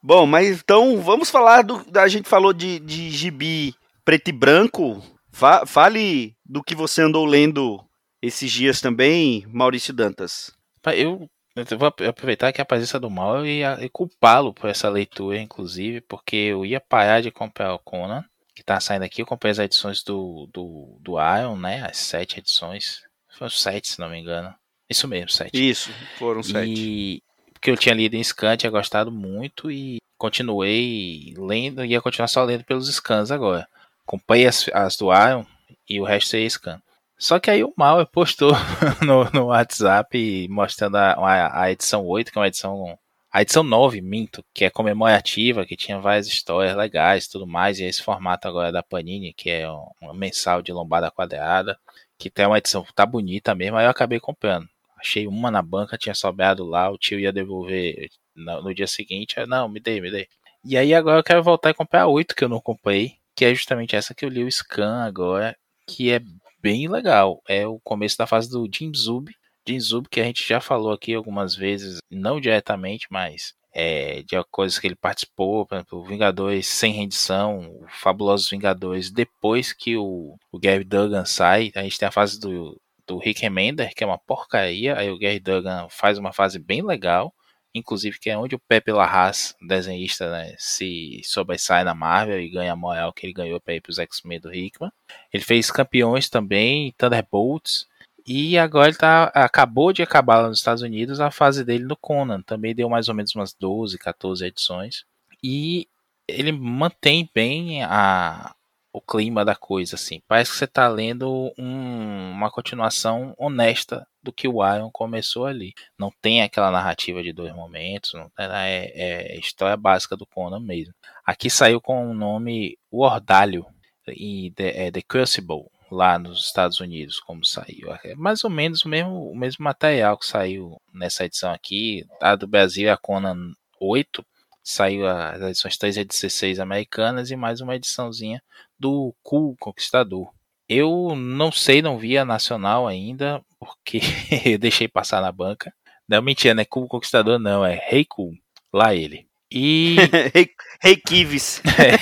S2: Bom, mas então vamos falar do. A gente falou de, de gibi preto e branco. Fa- fale do que você andou lendo esses dias também, Maurício Dantas.
S3: Eu, eu vou aproveitar que a presença do mal e, e culpá-lo por essa leitura, inclusive, porque eu ia parar de comprar o Conan, que tá saindo aqui. Eu comprei as edições do, do, do Iron, né? As sete edições. Foram sete, se não me engano. Isso mesmo, sete.
S2: Isso, foram sete.
S3: E porque eu tinha lido em scan, tinha gostado muito e continuei lendo, ia continuar só lendo pelos scans agora. Comprei as, as do Iron e o resto seria scan. Só que aí o Mal postou no, no WhatsApp mostrando a, a, a, edição 8, que é uma edição. A edição 9, minto, que é comemorativa, que tinha várias histórias legais e tudo mais. E esse formato agora da Panini, que é uma mensal de lombada quadrada, que tem uma edição, tá bonita mesmo, aí eu acabei comprando. Achei uma na banca, tinha sobrado lá, o tio ia devolver no, no dia seguinte. Eu, não, me dei, me dei. E aí agora eu quero voltar e comprar 8 que eu não comprei, que é justamente essa que eu li o scan agora, que é bem legal. É o começo da fase do Jim Zub. Jim Zub, que a gente já falou aqui algumas vezes, não diretamente, mas é, de coisas que ele participou, por exemplo, Vingadores sem rendição, o Fabulosos Vingadores, depois que o, o Gary Duggan sai, a gente tem a fase do, do Rick Remender, que é uma porcaria, aí o Gary Duggan faz uma fase bem legal, inclusive que é onde o Pepe Larraz, desenhista, né, se sobressai na Marvel e ganha a moral que ele ganhou para ir para os X-Men do Hickman. Ele fez Campeões também, Thunderbolts, e agora ele tá, acabou de acabar lá nos Estados Unidos a fase dele no Conan, também deu mais ou menos umas 12, 14 edições, e ele mantém bem a, o clima da coisa, assim. Parece que você está lendo um, uma continuação honesta do que o Iron começou ali. Não tem aquela narrativa de dois momentos, não, é, é história básica do Conan mesmo. Aqui saiu com o nome O Ordalho e The, é, The Crucible lá nos Estados Unidos, como saiu. É mais ou menos o mesmo, o mesmo material que saiu nessa edição aqui. A do Brasil é a Conan 8, saiu as edições 3 e 16 americanas e mais uma ediçãozinha do Cool Conquistador. Eu não sei, não vi a nacional ainda, porque eu deixei passar na banca. Não, mentira, não é Cool Conquistador, não, é Rei hey Cool. Lá ele. E.
S2: Rei hey Kivis.
S3: é,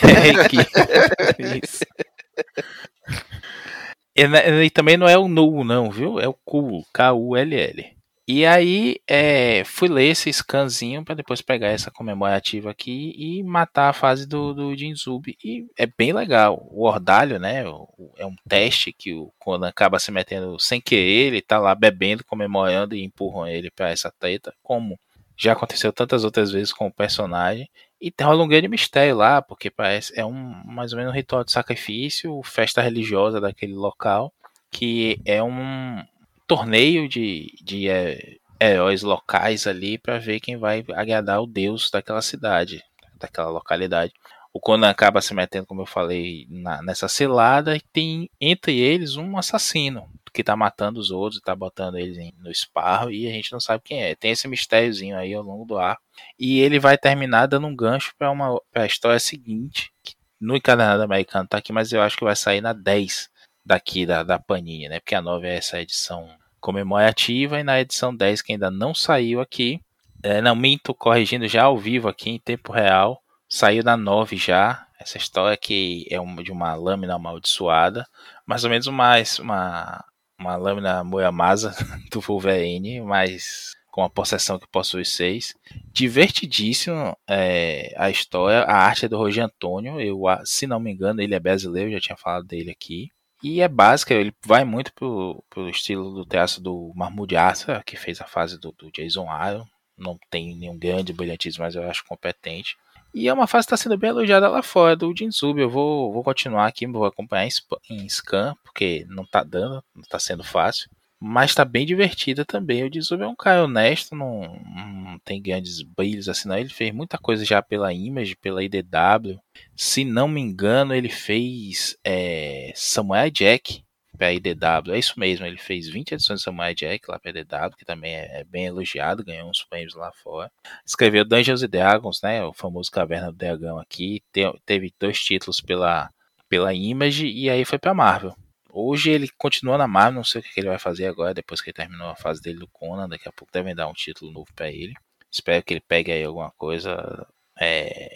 S3: Rei Isso. E, e, também não é o Null, não, viu? É o Cool, K-U-L-L. E aí é, fui ler esse scanzinho para depois pegar essa comemorativa aqui e matar a fase do, do Jinzub. E é bem legal. O Ordalho, né? É um teste que o Conan acaba se metendo sem querer. Ele tá lá bebendo, comemorando e empurram ele para essa treta. Como já aconteceu tantas outras vezes com o personagem. E rola um grande mistério lá, porque parece é um mais ou menos um ritual de sacrifício, festa religiosa daquele local, que é um, torneio de, de é, heróis locais ali para ver quem vai agradar o deus daquela cidade, daquela localidade. O Conan acaba se metendo, como eu falei, na, nessa cilada e tem entre eles um assassino que tá matando os outros, tá botando eles no esparro e a gente não sabe quem é. Tem esse mistériozinho aí ao longo do arco. E ele vai terminar dando um gancho para uma história seguinte, que no encadernado americano tá aqui, mas eu acho que vai sair na 10 daqui da, da Panini, né? Porque a 9 é essa edição comemorativa e na edição 10 que ainda não saiu aqui, é, não minto, corrigindo já ao vivo aqui em tempo real, saiu na 9 já, essa história que é uma, de uma lâmina amaldiçoada, mais ou menos uma, uma, uma lâmina Moyamasa do Wolverine, mas com a possessão que possui seis. Divertidíssimo é, a história, a arte é do Roger Antônio, eu, se não me engano, ele é brasileiro, já tinha falado dele aqui. E é básica, ele vai muito pro, pro estilo do teatro do Mahmoud que fez a fase do, do Jason Aaron. Não tem nenhum grande brilhantismo, mas eu acho competente. E é uma fase que está sendo bem elogiada lá fora do Jinzub. Eu vou, vou continuar aqui, vou acompanhar em, em scan, porque não está dando, não está sendo fácil mas está bem divertida também. O Dizuba é um cara honesto, não, não, tem grandes brilhos assim, não. Ele fez muita coisa já pela Image, pela IDW. Se não me engano, ele fez é, Samurai Jack para IDW. É isso mesmo, ele fez 20 edições de Samurai Jack lá para IDW, que também é, é, bem elogiado, ganhou uns prêmios lá fora. Escreveu Dungeons and Dragons, né, o famoso Caverna do Dragão aqui. Te, teve dois títulos pela, pela Image e aí foi para Marvel. Hoje ele continua na Marvel, não sei o que ele vai fazer agora, depois que ele terminou a fase dele do Conan. Daqui a pouco devem dar um título novo para ele. Espero que ele pegue aí alguma coisa é,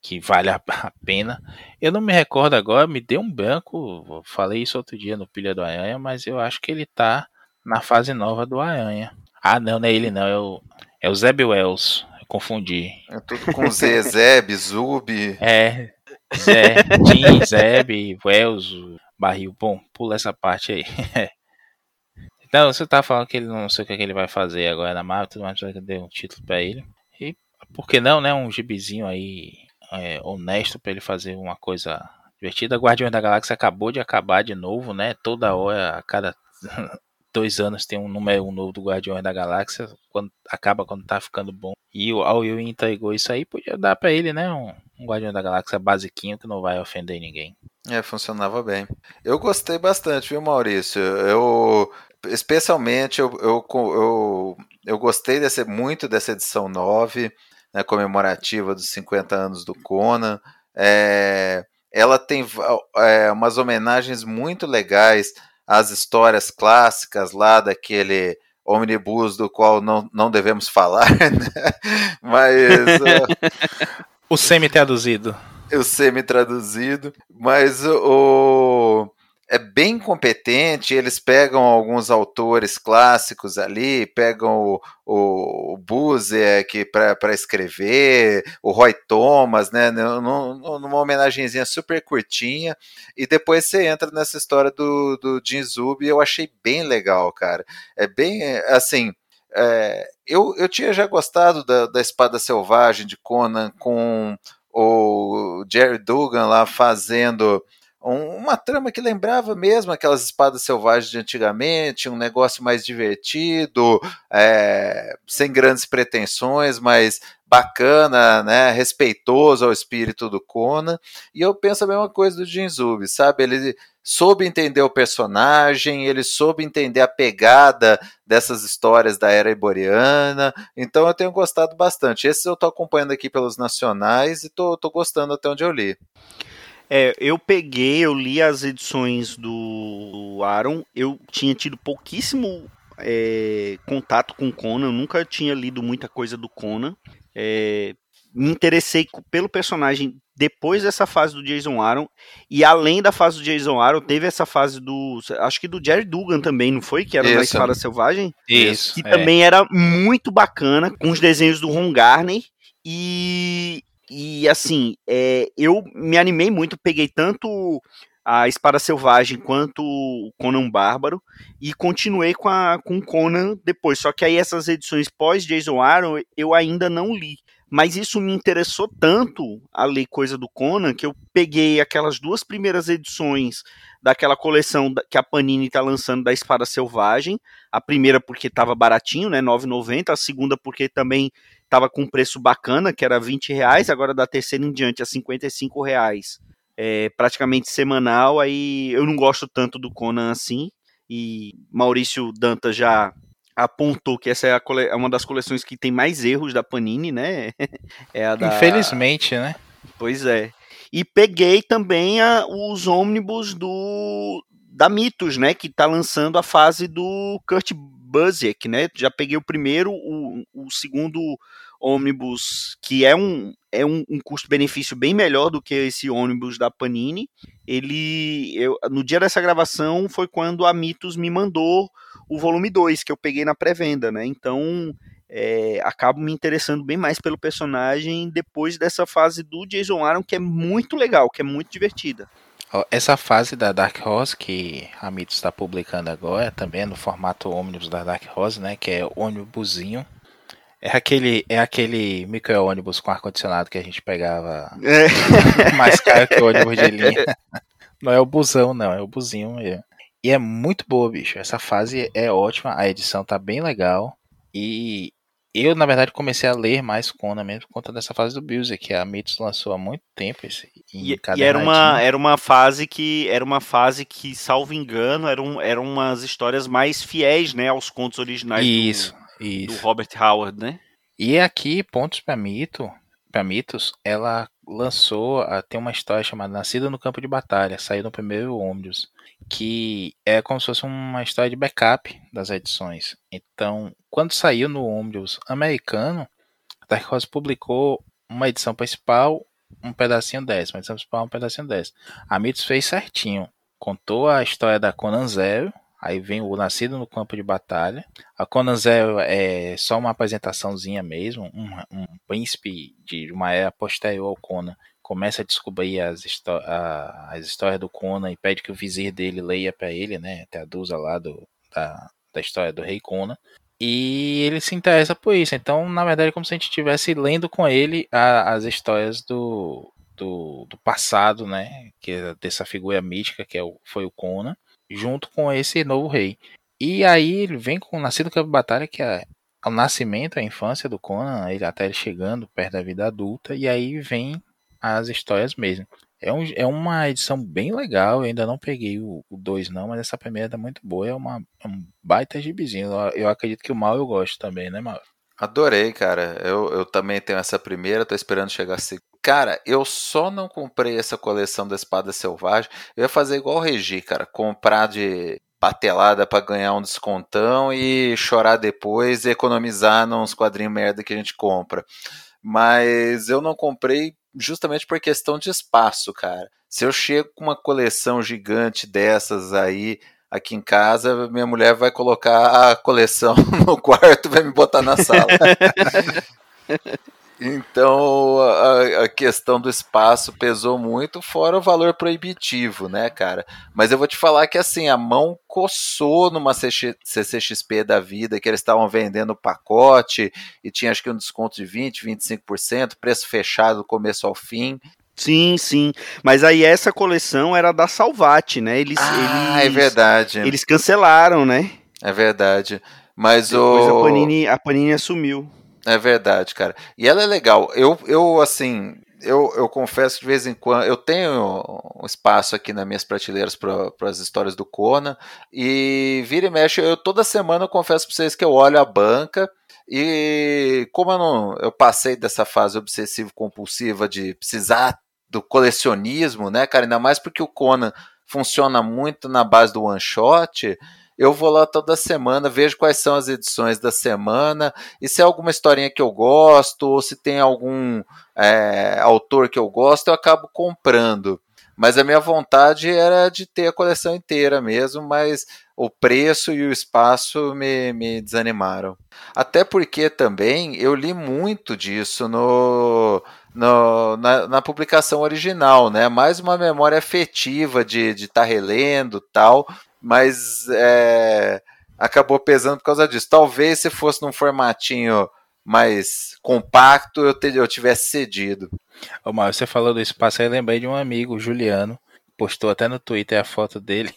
S3: que vale a pena. Eu não me recordo agora, me deu um branco. Falei isso outro dia no Pilha do Aranha, mas eu acho que ele tá na fase nova do Aranha. Ah, não, não é ele não, é o, é o Zeb Wells. Eu confundi.
S4: É tudo com Z, Zeb, Zub.
S3: É. Zé, Jim, Zeb, Wells, Barril. Bom, pula essa parte aí. Então, você tá falando que ele não sei o que, ele vai fazer agora na Marvel, tudo mais, deu um título pra ele. E por que não, né? Um gibizinho aí é, honesto pra ele fazer uma coisa divertida. Guardiões da Galáxia acabou de acabar de novo, né? Toda hora, a cada dois anos tem um número um novo do Guardiões da Galáxia. Quando, acaba quando tá ficando bom. E o Al entregou isso aí, podia dar pra ele, né? Um, um Guardião da Galáxia basiquinho que não vai ofender ninguém.
S4: É, funcionava bem. Eu gostei bastante, viu, Maurício? Eu especialmente eu, eu, eu, eu gostei desse, muito dessa edição 9, né, comemorativa dos 50 anos do Conan. É, ela tem é, umas homenagens muito legais às histórias clássicas lá daquele omnibus do qual não, não devemos falar, né? mas
S3: uh, o semi-traduzido.
S4: O semi-traduzido, mas o é bem competente. Eles pegam alguns autores clássicos ali, pegam o, o, o Buzek para escrever, o Roy Thomas, né, numa homenagenzinha super curtinha, e depois você entra nessa história do, do Jin Zub, e eu achei bem legal, cara. É bem, assim, é, eu, eu tinha já gostado da, da Espada Selvagem de Conan com o Jerry Dugan lá fazendo uma trama que lembrava mesmo aquelas espadas selvagens de antigamente, um negócio mais divertido, é, sem grandes pretensões, mas bacana, né, respeitoso ao espírito do Conan. E eu penso a mesma coisa do Jinzub, sabe? Ele soube entender o personagem, ele soube entender a pegada dessas histórias da era iboriana. Então eu tenho gostado bastante. Esses eu estou acompanhando aqui pelos nacionais e estou gostando até onde eu li.
S2: É, eu peguei, eu li as edições do Aaron, eu tinha tido pouquíssimo é, contato com Conan, eu nunca tinha lido muita coisa do Conan. É, me interessei pelo personagem depois dessa fase do Jason Aaron e além da fase do Jason Aaron teve essa fase do acho que do Jerry Dugan também não foi que era Isso. da Espada Selvagem
S3: Isso,
S2: que é. também era muito bacana com os desenhos do Ron Garney e e assim, é, eu me animei muito, peguei tanto a Espada Selvagem quanto o Conan Bárbaro e continuei com a com Conan depois. Só que aí essas edições pós Jason Aaron eu ainda não li. Mas isso me interessou tanto a ler coisa do Conan que eu peguei aquelas duas primeiras edições daquela coleção que a Panini está lançando da Espada Selvagem. A primeira porque estava baratinho, né, 9,90. A segunda porque também estava com um preço bacana, que era 20 reais. Agora da terceira em diante a 55 reais. É, praticamente semanal. Aí eu não gosto tanto do Conan assim. E Maurício Dantas já apontou que essa é, cole... é, uma das coleções que tem mais erros da Panini, né?
S3: É da... Infelizmente, né?
S2: Pois é. E peguei também a, os ônibus do da Mitos, né? Que tá lançando a fase do Kurt Busiek, né? Já peguei o primeiro, o, o segundo ônibus, que é um, é um, um custo-benefício bem melhor do que esse ônibus da Panini. Ele, eu, no dia dessa gravação, foi quando a Mitos me mandou o volume 2, que eu peguei na pré-venda, né? Então, é, acabo me interessando bem mais pelo personagem depois dessa fase do Jason Aaron, que é muito legal, que é muito divertida.
S3: Essa fase da Dark Horse que a Mitos está publicando agora, também é no formato ônibus da Dark Horse, né? Que é ônibusinho. É aquele, é aquele micro-ônibus com ar-condicionado que a gente pegava é. mais caro que o ônibus de linha. Não é o busão, não, é o buzinho mesmo. E é muito boa, bicho. Essa fase é ótima, a edição tá bem legal. E eu, na verdade, comecei a ler mais Conan mesmo por conta dessa fase do Bills, que a Mitos lançou há muito tempo. Esse,
S2: e, e era, uma, era uma fase que, era uma fase que, salvo engano, eram, eram umas histórias mais fiéis né, aos contos originais
S3: isso,
S2: do,
S3: isso.
S2: do Robert Howard, né?
S3: E aqui, Pontos para Mito, para Mitos, ela lançou, tem uma história chamada Nascida no Campo de Batalha, saiu no primeiro ônibus que é como se fosse uma história de backup das edições. Então, quando saiu no Omnibus americano, a Dark Horse publicou uma edição principal, um pedacinho 10, uma edição principal, um pedacinho 10. A Mitos fez certinho. Contou a história da Conan Zero, Aí vem o Nascido no Campo de Batalha. A Conan Zero é só uma apresentaçãozinha mesmo. Um, um príncipe de uma era posterior ao Conan começa a descobrir as, a, as histórias do Conan e pede que o vizir dele leia para ele, né? Traduza lá do, da, da história do rei Conan. E ele se interessa por isso. Então, na verdade, é como se a gente estivesse lendo com ele a, as histórias do, do, do, passado, né? Que é dessa figura mítica que é o, foi o Conan, junto com esse novo rei. E aí ele vem com o Nascido Campo de Batalha, que é o nascimento, a infância do Conan, ele até ele chegando perto da vida adulta, e aí vem as histórias mesmo. É, um, é uma edição bem legal, eu ainda não peguei o 2 não, mas essa primeira tá muito boa, é, uma, é um baita gibizinho. Eu, eu acredito que o mal eu gosto também, né, Mal?
S4: Adorei, cara. Eu, eu também tenho essa primeira, tô esperando chegar a segunda. Cara, eu só não comprei essa coleção da Espada Selvagem. Eu ia fazer igual o Regi, cara. Comprar de patelada para ganhar um descontão e chorar depois e economizar nos quadrinhos merda que a gente compra. Mas eu não comprei justamente por questão de espaço, cara. Se eu chego com uma coleção gigante dessas aí aqui em casa, minha mulher vai colocar a coleção no quarto, vai me botar na sala. Então a, a, questão do espaço pesou muito, fora o valor proibitivo, né, cara? Mas eu vou te falar que assim, a mão coçou numa CCXP da vida, que eles estavam vendendo pacote e tinha acho que um desconto de 20, 25%, preço fechado do começo ao fim.
S2: Sim, sim. Mas aí essa coleção era da Salvati, né? Eles,
S4: ah,
S2: eles,
S4: é verdade.
S2: Eles cancelaram, né?
S4: É verdade. Mas
S2: Depois
S4: o.
S2: A Panini, a Panini assumiu.
S4: É verdade, cara. E ela é legal. Eu, eu assim, eu, eu confesso que de vez em quando eu tenho um espaço aqui nas minhas prateleiras para as histórias do Conan e vira e mexe, eu toda semana eu confesso para vocês que eu olho a banca e como eu não eu passei dessa fase obsessivo compulsiva de precisar do colecionismo, né, cara, ainda mais porque o Conan funciona muito na base do one shot, eu vou lá toda semana, vejo quais são as edições da semana e se é alguma historinha que eu gosto ou se tem algum é, autor que eu gosto, eu acabo comprando. Mas a minha vontade era de ter a coleção inteira mesmo, mas o preço e o espaço me, me desanimaram. Até porque também eu li muito disso no, no, na, na, publicação original, né? Mais uma memória afetiva de estar de tá relendo tal, mas é, acabou pesando por causa disso. Talvez se fosse num formatinho mais compacto, eu, eu tivesse cedido.
S3: Ô, você falou do espaço aí, lembrei de um amigo, Juliano, postou até no Twitter a foto dele.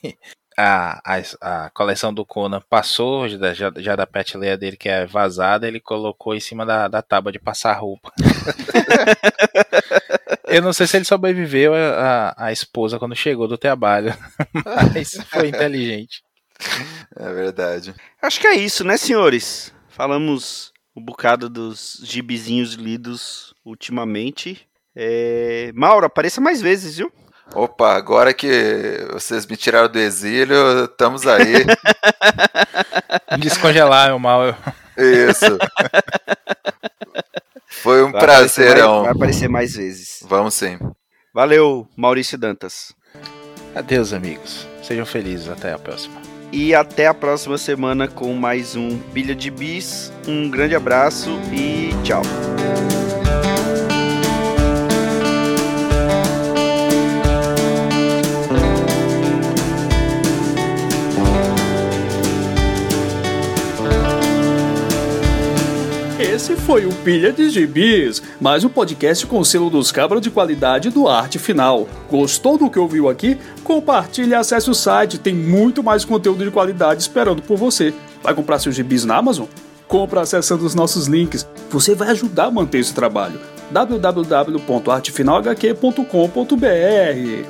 S3: A, a, a coleção do Conan passou já, já, já da prateleira dele, que é vazada, ele colocou em cima da, da tábua de passar roupa. Eu não sei se ele sobreviveu a, a, a esposa quando chegou do trabalho, mas foi inteligente.
S4: É verdade.
S2: Acho que é isso, né, senhores? Falamos um bocado dos gibizinhos lidos ultimamente. É... Mauro, apareça mais vezes, viu?
S4: Opa, agora que vocês me tiraram do exílio, estamos aí.
S3: Descongelar, mal.
S4: Isso. Foi um
S2: vai
S4: prazer.
S2: Aparecer mais, vai aparecer mais vezes.
S4: Vamos sim.
S2: Valeu, Maurício Dantas.
S3: Adeus, amigos. Sejam felizes. Até a próxima.
S2: E até a próxima semana com mais um Pilha de Bis. Um grande abraço e tchau.
S1: Esse foi o Pilha de Gibis, mais um podcast com selo dos cabras de qualidade do Arte Final. Gostou do que ouviu aqui? Compartilhe e acesse o site, tem muito mais conteúdo de qualidade esperando por você. Vai comprar seus gibis na Amazon? Compra acessando os nossos links. Você vai ajudar a manter esse trabalho. www.artefinalhq.com.br